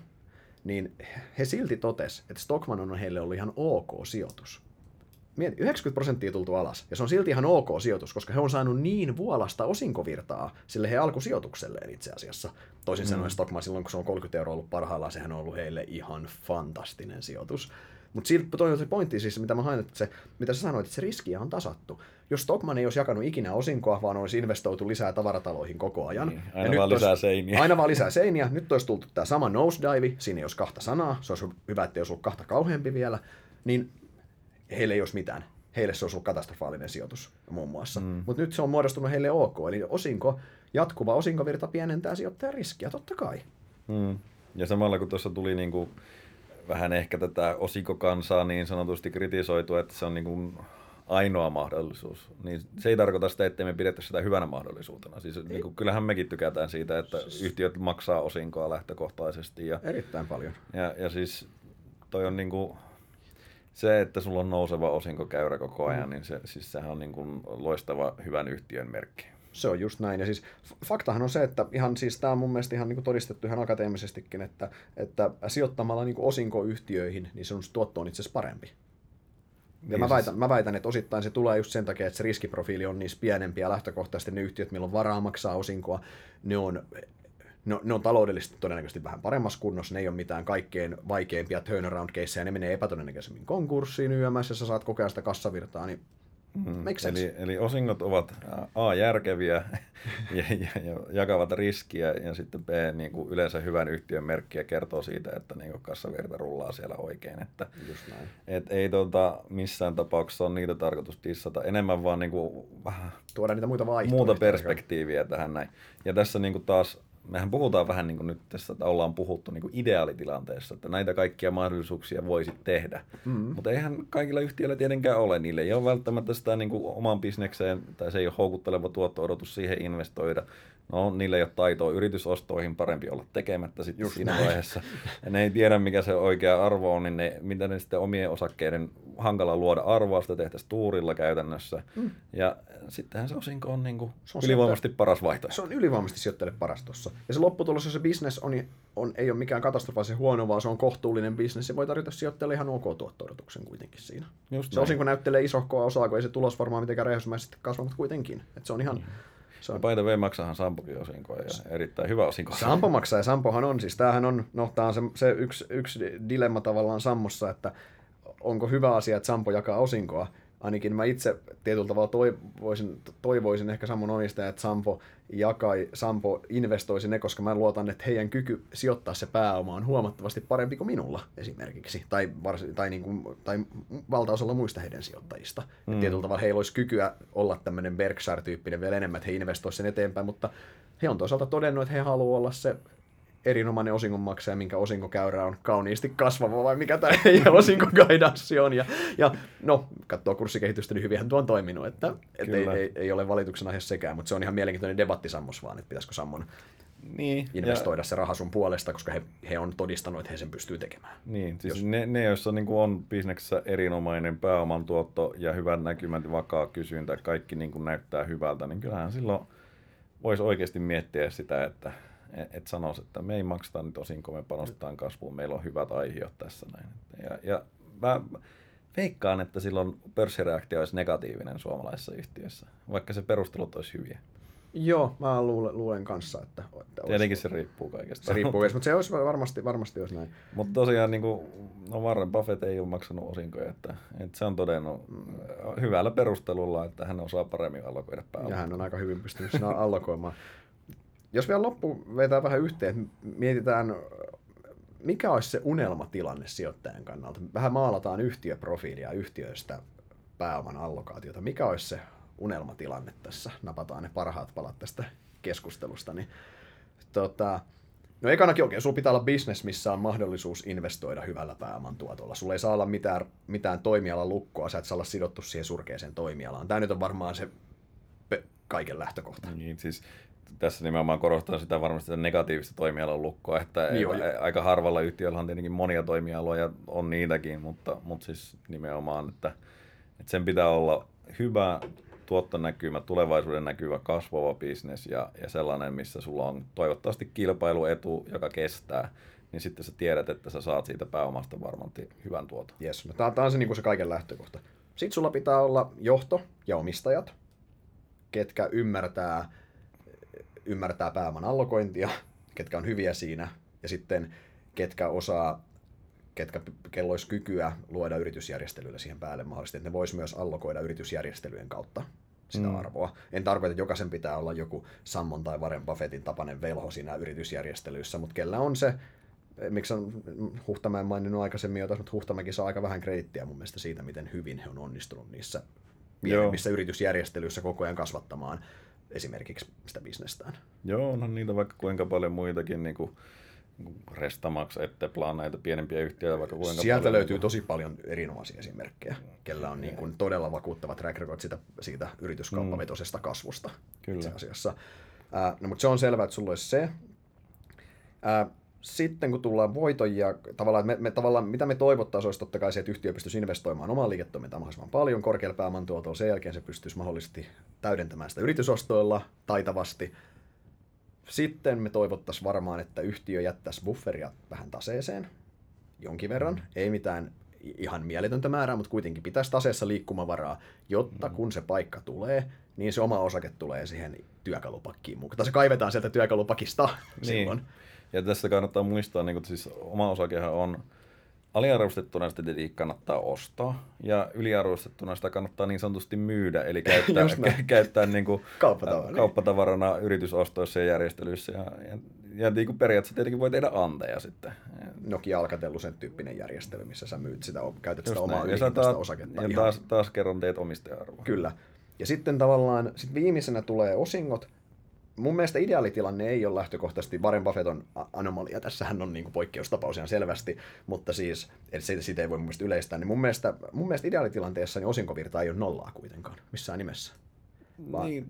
niin he silti totes, että Stockman on heille ollut ihan ok sijoitus. mieti, 90 prosenttia tultu alas, ja se on silti ihan ok sijoitus, koska he on saanut niin vuolasta osinkovirtaa sille he alkusijoitukselleen itse asiassa. Toisin mm. sanoen Stockman silloin, kun se on 30 euroa ollut parhaillaan, sehän on ollut heille ihan fantastinen sijoitus. Mutta toi on se pointti siis, mitä mä hain, että se, mitä sä sanoit, että se riskiä on tasattu. Jos Stockman ei olisi jakanut ikinä osinkoa, vaan olisi investoitu lisää tavarataloihin koko ajan. Niin, aina ja vaan nyt lisää olisi, seiniä. Aina vaan lisää seiniä. Nyt olisi tultu tämä sama nosedive, siinä ei olisi kahta sanaa, se olisi hyvä, että ei olisi ollut kahta kauheampi vielä, niin heille ei olisi mitään. Heille se olisi ollut katastrofaalinen sijoitus muun muassa. Mm. Mutta nyt se on muodostunut heille ok. Eli osinko, jatkuva osinkovirta pienentää sijoittajan riskiä, totta kai. Mm. Ja samalla kun tuossa tuli niinku vähän ehkä tätä osikokansaa niin sanotusti kritisoitu, että se on niin kuin ainoa mahdollisuus, niin se ei tarkoita sitä, että me pidetä sitä hyvänä mahdollisuutena. Siis niin kuin, kyllähän mekin tykätään siitä, että yhtiöt maksaa osinkoa lähtökohtaisesti. Ja, Erittäin paljon. Ja, ja siis toi on niin kuin, se, että sulla on nouseva osinkokäyrä koko ajan, mm. niin se, siis sehän on niin kuin loistava hyvän yhtiön merkki. Se on just näin. Ja siis faktahan on se, että ihan siis tämä on mun mielestä ihan niin todistettu ihan akateemisestikin, että, että sijoittamalla niin osinkoyhtiöihin, niin se on tuotto on itse asiassa parempi. Ja niin mä, siis- väitän, mä väitän, että osittain se tulee just sen takia, että se riskiprofiili on niissä pienempiä lähtökohtaisesti ne yhtiöt, millä on varaa maksaa osinkoa, ne on, ne, ne on taloudellisesti todennäköisesti vähän paremmassa kunnossa, ne ei ole mitään kaikkein vaikeimpia turnaround caseja, ne menee epätodennäköisemmin konkurssiin yömässä, sä saat kokea sitä kassavirtaa, niin Mm. Eli, eli osingot ovat A järkeviä ja, ja, ja jakavat riskiä ja sitten B niin kuin yleensä hyvän yhtiön merkkiä kertoo siitä, että niin kuin kassavirta rullaa siellä oikein. Että, Just näin. Et ei tuota, missään tapauksessa ole niitä tarkoitus dissata, enemmän vaan niin kuin, vähän tuoda niitä muita Muuta perspektiiviä tähän näin. Ja tässä niin kuin taas mehän puhutaan vähän niin kuin nyt tässä, että ollaan puhuttu niin kuin ideaalitilanteessa, että näitä kaikkia mahdollisuuksia voisi tehdä. Mm-hmm. Mutta eihän kaikilla yhtiöillä tietenkään ole. Niille ei ole välttämättä sitä niin kuin oman bisnekseen, tai se ei ole houkutteleva tuotto-odotus siihen investoida. No, niillä ei ole taitoa yritysostoihin, parempi olla tekemättä sitten Just siinä näin. vaiheessa. Ja ne ei tiedä, mikä se oikea arvo on, niin ne, mitä ne sitten omien osakkeiden hankala luoda arvoa, sitä tehtäisiin tuurilla käytännössä. Mm. Ja sittenhän se osinko on, niin kuin se on ylivoimaisesti sijoittaja. paras vaihtoehto. Se on ylivoimaisesti sijoittajalle paras tuossa. Ja se lopputulos, jos se business on, on, ei ole mikään katastrofaalisen huono, vaan se on kohtuullinen business, se voi tarjota sijoittajalle ihan ok tuotto kuitenkin siinä. Just se osinko näyttelee isohkoa osaa, kun ei se tulos varmaan mitenkään rehosmäisesti kasva, mutta kuitenkin. Et se on ihan, mm. Se on... Paita V maksahan Sampokin osinkoja ja erittäin hyvä osinko. Sampo maksaa ja Sampohan on, siis tämähän on, no tämä on se, se yksi, yksi dilemma tavallaan Sammossa, että onko hyvä asia, että Sampo jakaa osinkoa, ainakin mä itse tietyllä tavalla toivoisin, toivoisin ehkä Sammon omistaja, että Sampo jakai, Sampo investoisi ne, koska mä luotan, että heidän kyky sijoittaa se pääoma on huomattavasti parempi kuin minulla esimerkiksi, tai, vars, tai, niin kuin, tai valtaosalla muista heidän sijoittajista. Mm. Et tietyllä tavalla heillä olisi kykyä olla tämmöinen Berkshire-tyyppinen vielä enemmän, että he investoisivat sen eteenpäin, mutta he on toisaalta todennut, että he haluavat olla se erinomainen osingonmaksaja, minkä osinkokäyrä on kauniisti kasvava, vai mikä tämä osinkoguidanssi on. Ja, ja no, katsoo kurssikehitystä, niin hyvinhän tuo on toiminut, että et ei, ei, ei, ole valituksen aihe sekään, mutta se on ihan mielenkiintoinen debatti Sammos vaan, että pitäisikö Sammon niin, investoida ja... se raha sun puolesta, koska he, he on todistanut, että he sen pystyy tekemään. Niin, siis Jos... ne, ne, joissa niin on bisneksessä erinomainen pääoman tuotto ja hyvän näkymät, vakaa kysyntä, kaikki niin kuin näyttää hyvältä, niin kyllähän silloin voisi oikeasti miettiä sitä, että et sanoisi, että me ei makseta nyt osinko, me panostetaan kasvuun, meillä on hyvät aihiot tässä näin. Ja, ja mä veikkaan, että silloin pörssireaktio olisi negatiivinen suomalaisessa yhtiössä, vaikka se perustelut olisi hyviä. Joo, mä luulen, luulen kanssa, että... että Tietenkin se riippuu kaikesta. Se riippuu, mutta se olisi varmasti, varmasti jos näin. Mutta tosiaan, niin kuin, no Warren Buffett ei ole maksanut osinkoja, että, että se on todennut mm. hyvällä perustelulla, että hän osaa paremmin allokoida pääomaa. Ja hän on aika hyvin pystynyt siinä allokoimaan. Jos vielä loppu vetää vähän yhteen, mietitään, mikä olisi se unelmatilanne sijoittajan kannalta. Vähän maalataan yhtiöprofiilia yhtiöistä pääoman allokaatiota. Mikä olisi se unelmatilanne tässä? Napataan ne parhaat palat tästä keskustelusta. Niin, tota, No ekanakin oikein, sulla pitää olla business, missä on mahdollisuus investoida hyvällä pääoman tuotolla. Sulla ei saa olla mitään, mitään toimialan lukkoa, sä et saa olla sidottu siihen surkeeseen toimialaan. Tämä nyt on varmaan se kaiken lähtökohta. Niin, siis tässä nimenomaan korostaa sitä varmasti sitä negatiivista toimialan lukkoa, että Joo, aika harvalla yhtiöllä on tietenkin monia toimialoja, on niitäkin, mutta, mutta siis nimenomaan, että, että sen pitää olla hyvä tuottonäkymä, tulevaisuuden näkyvä kasvava bisnes ja, ja sellainen, missä sulla on toivottavasti kilpailuetu, joka kestää, niin sitten sä tiedät, että sä saat siitä pääomasta varmasti hyvän tuoton. Yes. No, tämä on se, niin se kaiken lähtökohta Sitten sulla pitää olla johto ja omistajat, ketkä ymmärtää, ymmärtää pääoman allokointia, ketkä on hyviä siinä, ja sitten ketkä osaa, ketkä, kello olisi kykyä luoda yritysjärjestelyillä siihen päälle mahdollisesti, että ne vois myös allokoida yritysjärjestelyjen kautta sitä mm. arvoa. En tarkoita, että jokaisen pitää olla joku Sammon tai Warren Buffettin tapainen velho siinä yritysjärjestelyissä, mutta kellä on se, miksi on Huhtamäen maininnut aikaisemmin jotain, mutta Huhtamäki saa aika vähän kreittiä mun mielestä siitä, miten hyvin he on onnistunut niissä pienemmissä yritysjärjestelyissä koko ajan kasvattamaan esimerkiksi sitä bisnestään. Joo, no niitä vaikka kuinka paljon muitakin, niin kuin Restamax, Etteplan, näitä pienempiä yhtiöitä vaikka kuinka Sieltä paljon. löytyy tosi paljon erinomaisia esimerkkejä, kellä on niin kuin todella vakuuttavat track record siitä, siitä yrityskauppavetoisesta kasvusta Kyllä. itse asiassa. Ää, no, mutta se on selvää, että sulla olisi se. Ää, sitten kun tullaan voiton ja tavallaan, me, me, tavallaan mitä me toivottaisiin olisi totta kai se, että yhtiö pystyisi investoimaan omaan liiketoimintaan mahdollisimman paljon korkealla pääoman tuotolla. Sen jälkeen se pystyisi mahdollisesti täydentämään sitä yritysostoilla taitavasti. Sitten me toivottaisiin varmaan, että yhtiö jättäisi bufferia vähän taseeseen jonkin verran. Ei mitään ihan mieletöntä määrää, mutta kuitenkin pitäisi taseessa liikkumavaraa, jotta mm. kun se paikka tulee, niin se oma osake tulee siihen työkalupakkiin mukaan. Tai se kaivetaan sieltä työkalupakista niin. silloin. Ja tässä kannattaa muistaa, niin kuin, siis oma osakehan on aliarvostettuna sitä tietenkin kannattaa ostaa, ja yliarvostettuna sitä kannattaa niin sanotusti myydä, eli käyttää, kä- käyttää niin kuin, Kauppatavara. kauppatavarana yritysostoissa ja järjestelyissä, ja, ja, ja niin kuin periaatteessa tietenkin voi tehdä anteja sitten. Nokia Alcatel sen tyyppinen järjestely, missä sä myyt sitä, käytät Just sitä omaa ylihintaista taas, osaketta. ja ihan- taas, taas kerran teet omistaja-arvoa. Kyllä. Ja sitten tavallaan sit viimeisenä tulee osingot. Mun mielestä ideaalitilanne ei ole lähtökohtaisesti, Warren Buffett on a- anomalia, tässähän on niinku poikkeustapaus ihan selvästi, mutta siis, et siitä, siitä ei voi mun mielestä yleistää, niin mun mielestä, mun mielestä ideaalitilanteessa niin osinkovirta ei ole nollaa kuitenkaan, missään nimessä. Vaan- Niin,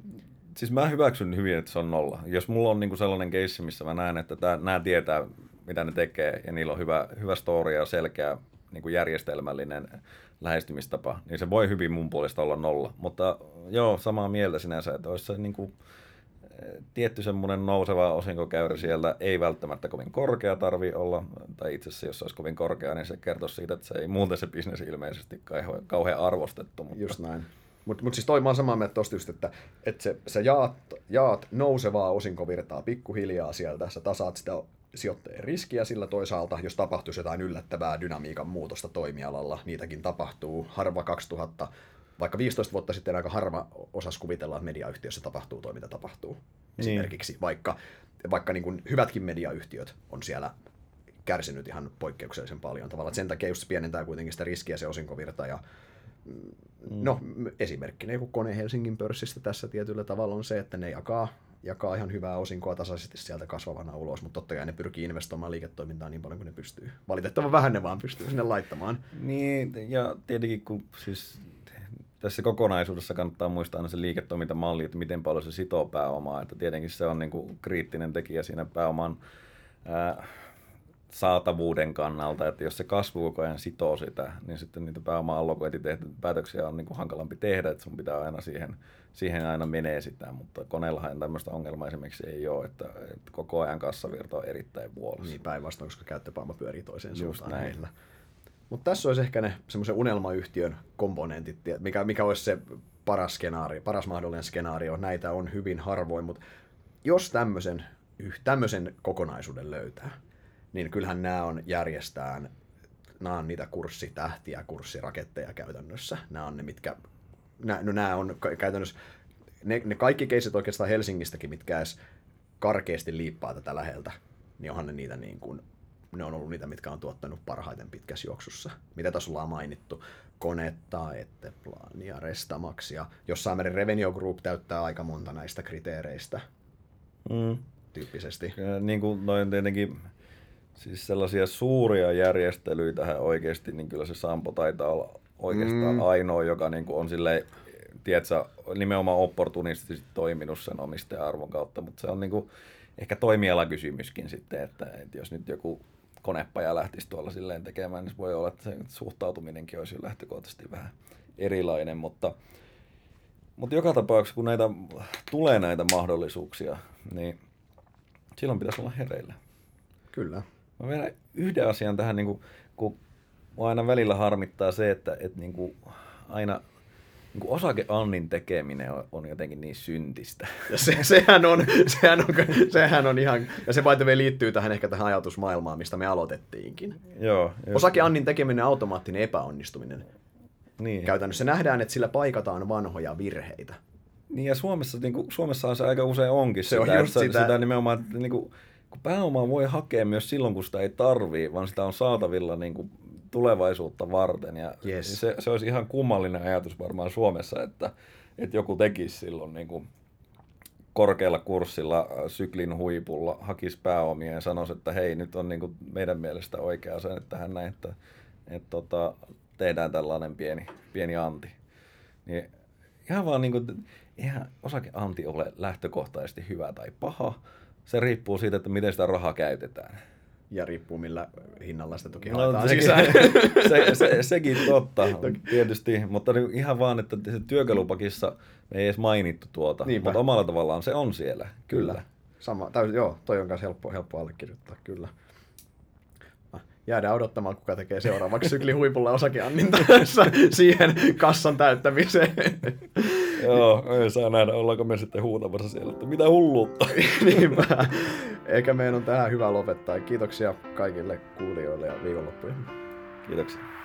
siis mä hyväksyn hyvin, että se on nolla. Jos mulla on niinku sellainen keissi, missä mä näen, että tää, nämä tietää, mitä ne tekee, ja niillä on hyvä, hyvä story ja selkeä niinku järjestelmällinen lähestymistapa, niin se voi hyvin mun puolesta olla nolla. Mutta joo, samaa mieltä sinänsä, että olisi se niinku, eh, tietty semmoinen nouseva osinkokäyrä siellä, ei välttämättä kovin korkea tarvi olla, tai itse asiassa jos se olisi kovin korkea, niin se kertoisi siitä, että se ei muuten se bisnes ilmeisesti kauhean, arvostettu. Mutta... Just näin. Mutta mut siis toi mä oon samaa mieltä tosta just, että, että se, sä jaat, jaat nousevaa osinkovirtaa pikkuhiljaa sieltä, sä tasaat sitä sijoittajien riskiä sillä toisaalta, jos tapahtuisi jotain yllättävää dynamiikan muutosta toimialalla, niitäkin tapahtuu. Harva 2000, vaikka 15 vuotta sitten aika harva osas kuvitella, että mediayhtiössä tapahtuu toi, mitä tapahtuu. Esimerkiksi, vaikka, vaikka niin kuin hyvätkin mediayhtiöt on siellä kärsinyt ihan poikkeuksellisen paljon. Tavallaan sen takia just pienentää kuitenkin sitä riskiä se osinkovirta ja Mm. No, m- esimerkkinä joku kone Helsingin pörssistä tässä tietyllä tavalla on se, että ne jakaa, jakaa ihan hyvää osinkoa tasaisesti sieltä kasvavana ulos, mutta totta kai ne pyrkii investoimaan liiketoimintaan niin paljon kuin ne pystyy. Valitettavan vähän ne vaan pystyy sinne laittamaan. Niin, ja tietenkin kun siis tässä kokonaisuudessa kannattaa muistaa aina se liiketoimintamalli, että miten paljon se sitoo pääomaa, että tietenkin se on niin kuin kriittinen tekijä siinä pääoman ää, saatavuuden kannalta, että jos se kasvu koko ajan sitoo sitä, niin sitten niitä pääoma-allokointipäätöksiä on niin kuin hankalampi tehdä, että sun pitää aina siihen, siihen aina menee sitä, mutta koneellahan tämmöistä ongelmaa esimerkiksi ei ole, että, että koko ajan kassavirta on erittäin vuolossa. Niin päinvastoin, koska käyttöpääoma pyörii toiseen Just suuntaan näin. heillä. Mutta tässä olisi ehkä ne semmoisen unelmayhtiön komponentit, mikä, mikä olisi se paras skenaario, paras mahdollinen skenaario. Näitä on hyvin harvoin, mutta jos tämmöisen, tämmöisen kokonaisuuden löytää, niin kyllähän nämä on järjestään, nämä on niitä kurssitähtiä, kurssiraketteja käytännössä. Nämä on ne, mitkä, nämä, no nämä on käytännössä, ne, ne kaikki keisit oikeastaan Helsingistäkin, mitkä edes karkeasti liippaa tätä läheltä, niin onhan ne niitä niin kuin, ne on ollut niitä, mitkä on tuottanut parhaiten pitkässä juoksussa. Mitä tässä ollaan mainittu? Konetta, Etteplan ja Restamax ja jossain määrin Revenue Group täyttää aika monta näistä kriteereistä Mm. tyyppisesti. Ja niin kuin noin tietenkin siis sellaisia suuria järjestelyitä oikeasti, niin kyllä se Sampo taitaa olla oikeastaan Mm. ainoa, joka niin kuin on silleen, tiedätkö, nimenomaan opportunistisesti toiminut sen omistaja-arvon kautta, mutta se on niin kuin ehkä toimialakysymyskin sitten, että, että jos nyt joku konepaja lähtisi tuolla silleen tekemään, niin se voi olla, että se suhtautuminenkin olisi jo lähtökohtaisesti vähän erilainen, mutta, mutta joka tapauksessa, kun näitä tulee näitä mahdollisuuksia, niin silloin pitäisi olla hereillä. Kyllä. Mä vielä yhden asian tähän, niin kuin, kun aina välillä harmittaa se, että, että niin kuin, aina osakeannin tekeminen on, on jotenkin niin syntistä. Ja se, sehän, on, sehän, on, sehän on ihan, ja se by liittyy tähän ehkä tähän ajatusmaailmaan, mistä me aloitettiinkin. Joo. Osakeannin tekeminen automaattinen epäonnistuminen. Niin. Käytännössä nähdään, että sillä paikataan vanhoja virheitä. Niin ja Suomessa, niin kuin, Suomessa se aika usein onkin Se on sitä, just että sitä. sitä nimenomaan, että niin kuin, kun pääomaa voi hakea myös silloin, kun sitä ei tarvii, vaan sitä on saatavilla niin kuin, tulevaisuutta varten. Ja Yes. se, se olisi ihan kummallinen ajatus varmaan Suomessa, että, että joku tekisi silloin niin kuin, korkealla kurssilla syklin huipulla, hakisi pääomia ja sanoisi, että hei, nyt on niin kuin meidän mielestä oikea asenne tähän näin, että, että tota, tehdään tällainen pieni, pieni anti. Niin ihan vaan niin kuin, eihän osakeanti ole lähtökohtaisesti hyvä tai paha. Se riippuu siitä, että miten sitä rahaa käytetään. Ja riippuu millä hinnalla sitä toki No, sekin, se, se, sekin totta, tietysti, mutta niin ihan vaan, että se työkalupakissa me ei edes mainittu tuota, Niinpä. mutta omalla tavallaan se on siellä, kyllä. Kyllä. Sama, täysin, joo, toi on kanssa helppo, helppo allekirjoittaa, kyllä. Jäädään odottamaan, kuka tekee seuraavaksi sykli huipulla osakeannin tässä siihen kassan täyttämiseen. Joo, ei saa nähdä, ollaanko me sitten huutamassa siellä, että mitä hulluutta. Niinpä. Eikä meidän on tähän hyvä lopettaa. Kiitoksia kaikille kuulijoille ja viikonloppuja. Kiitoksia.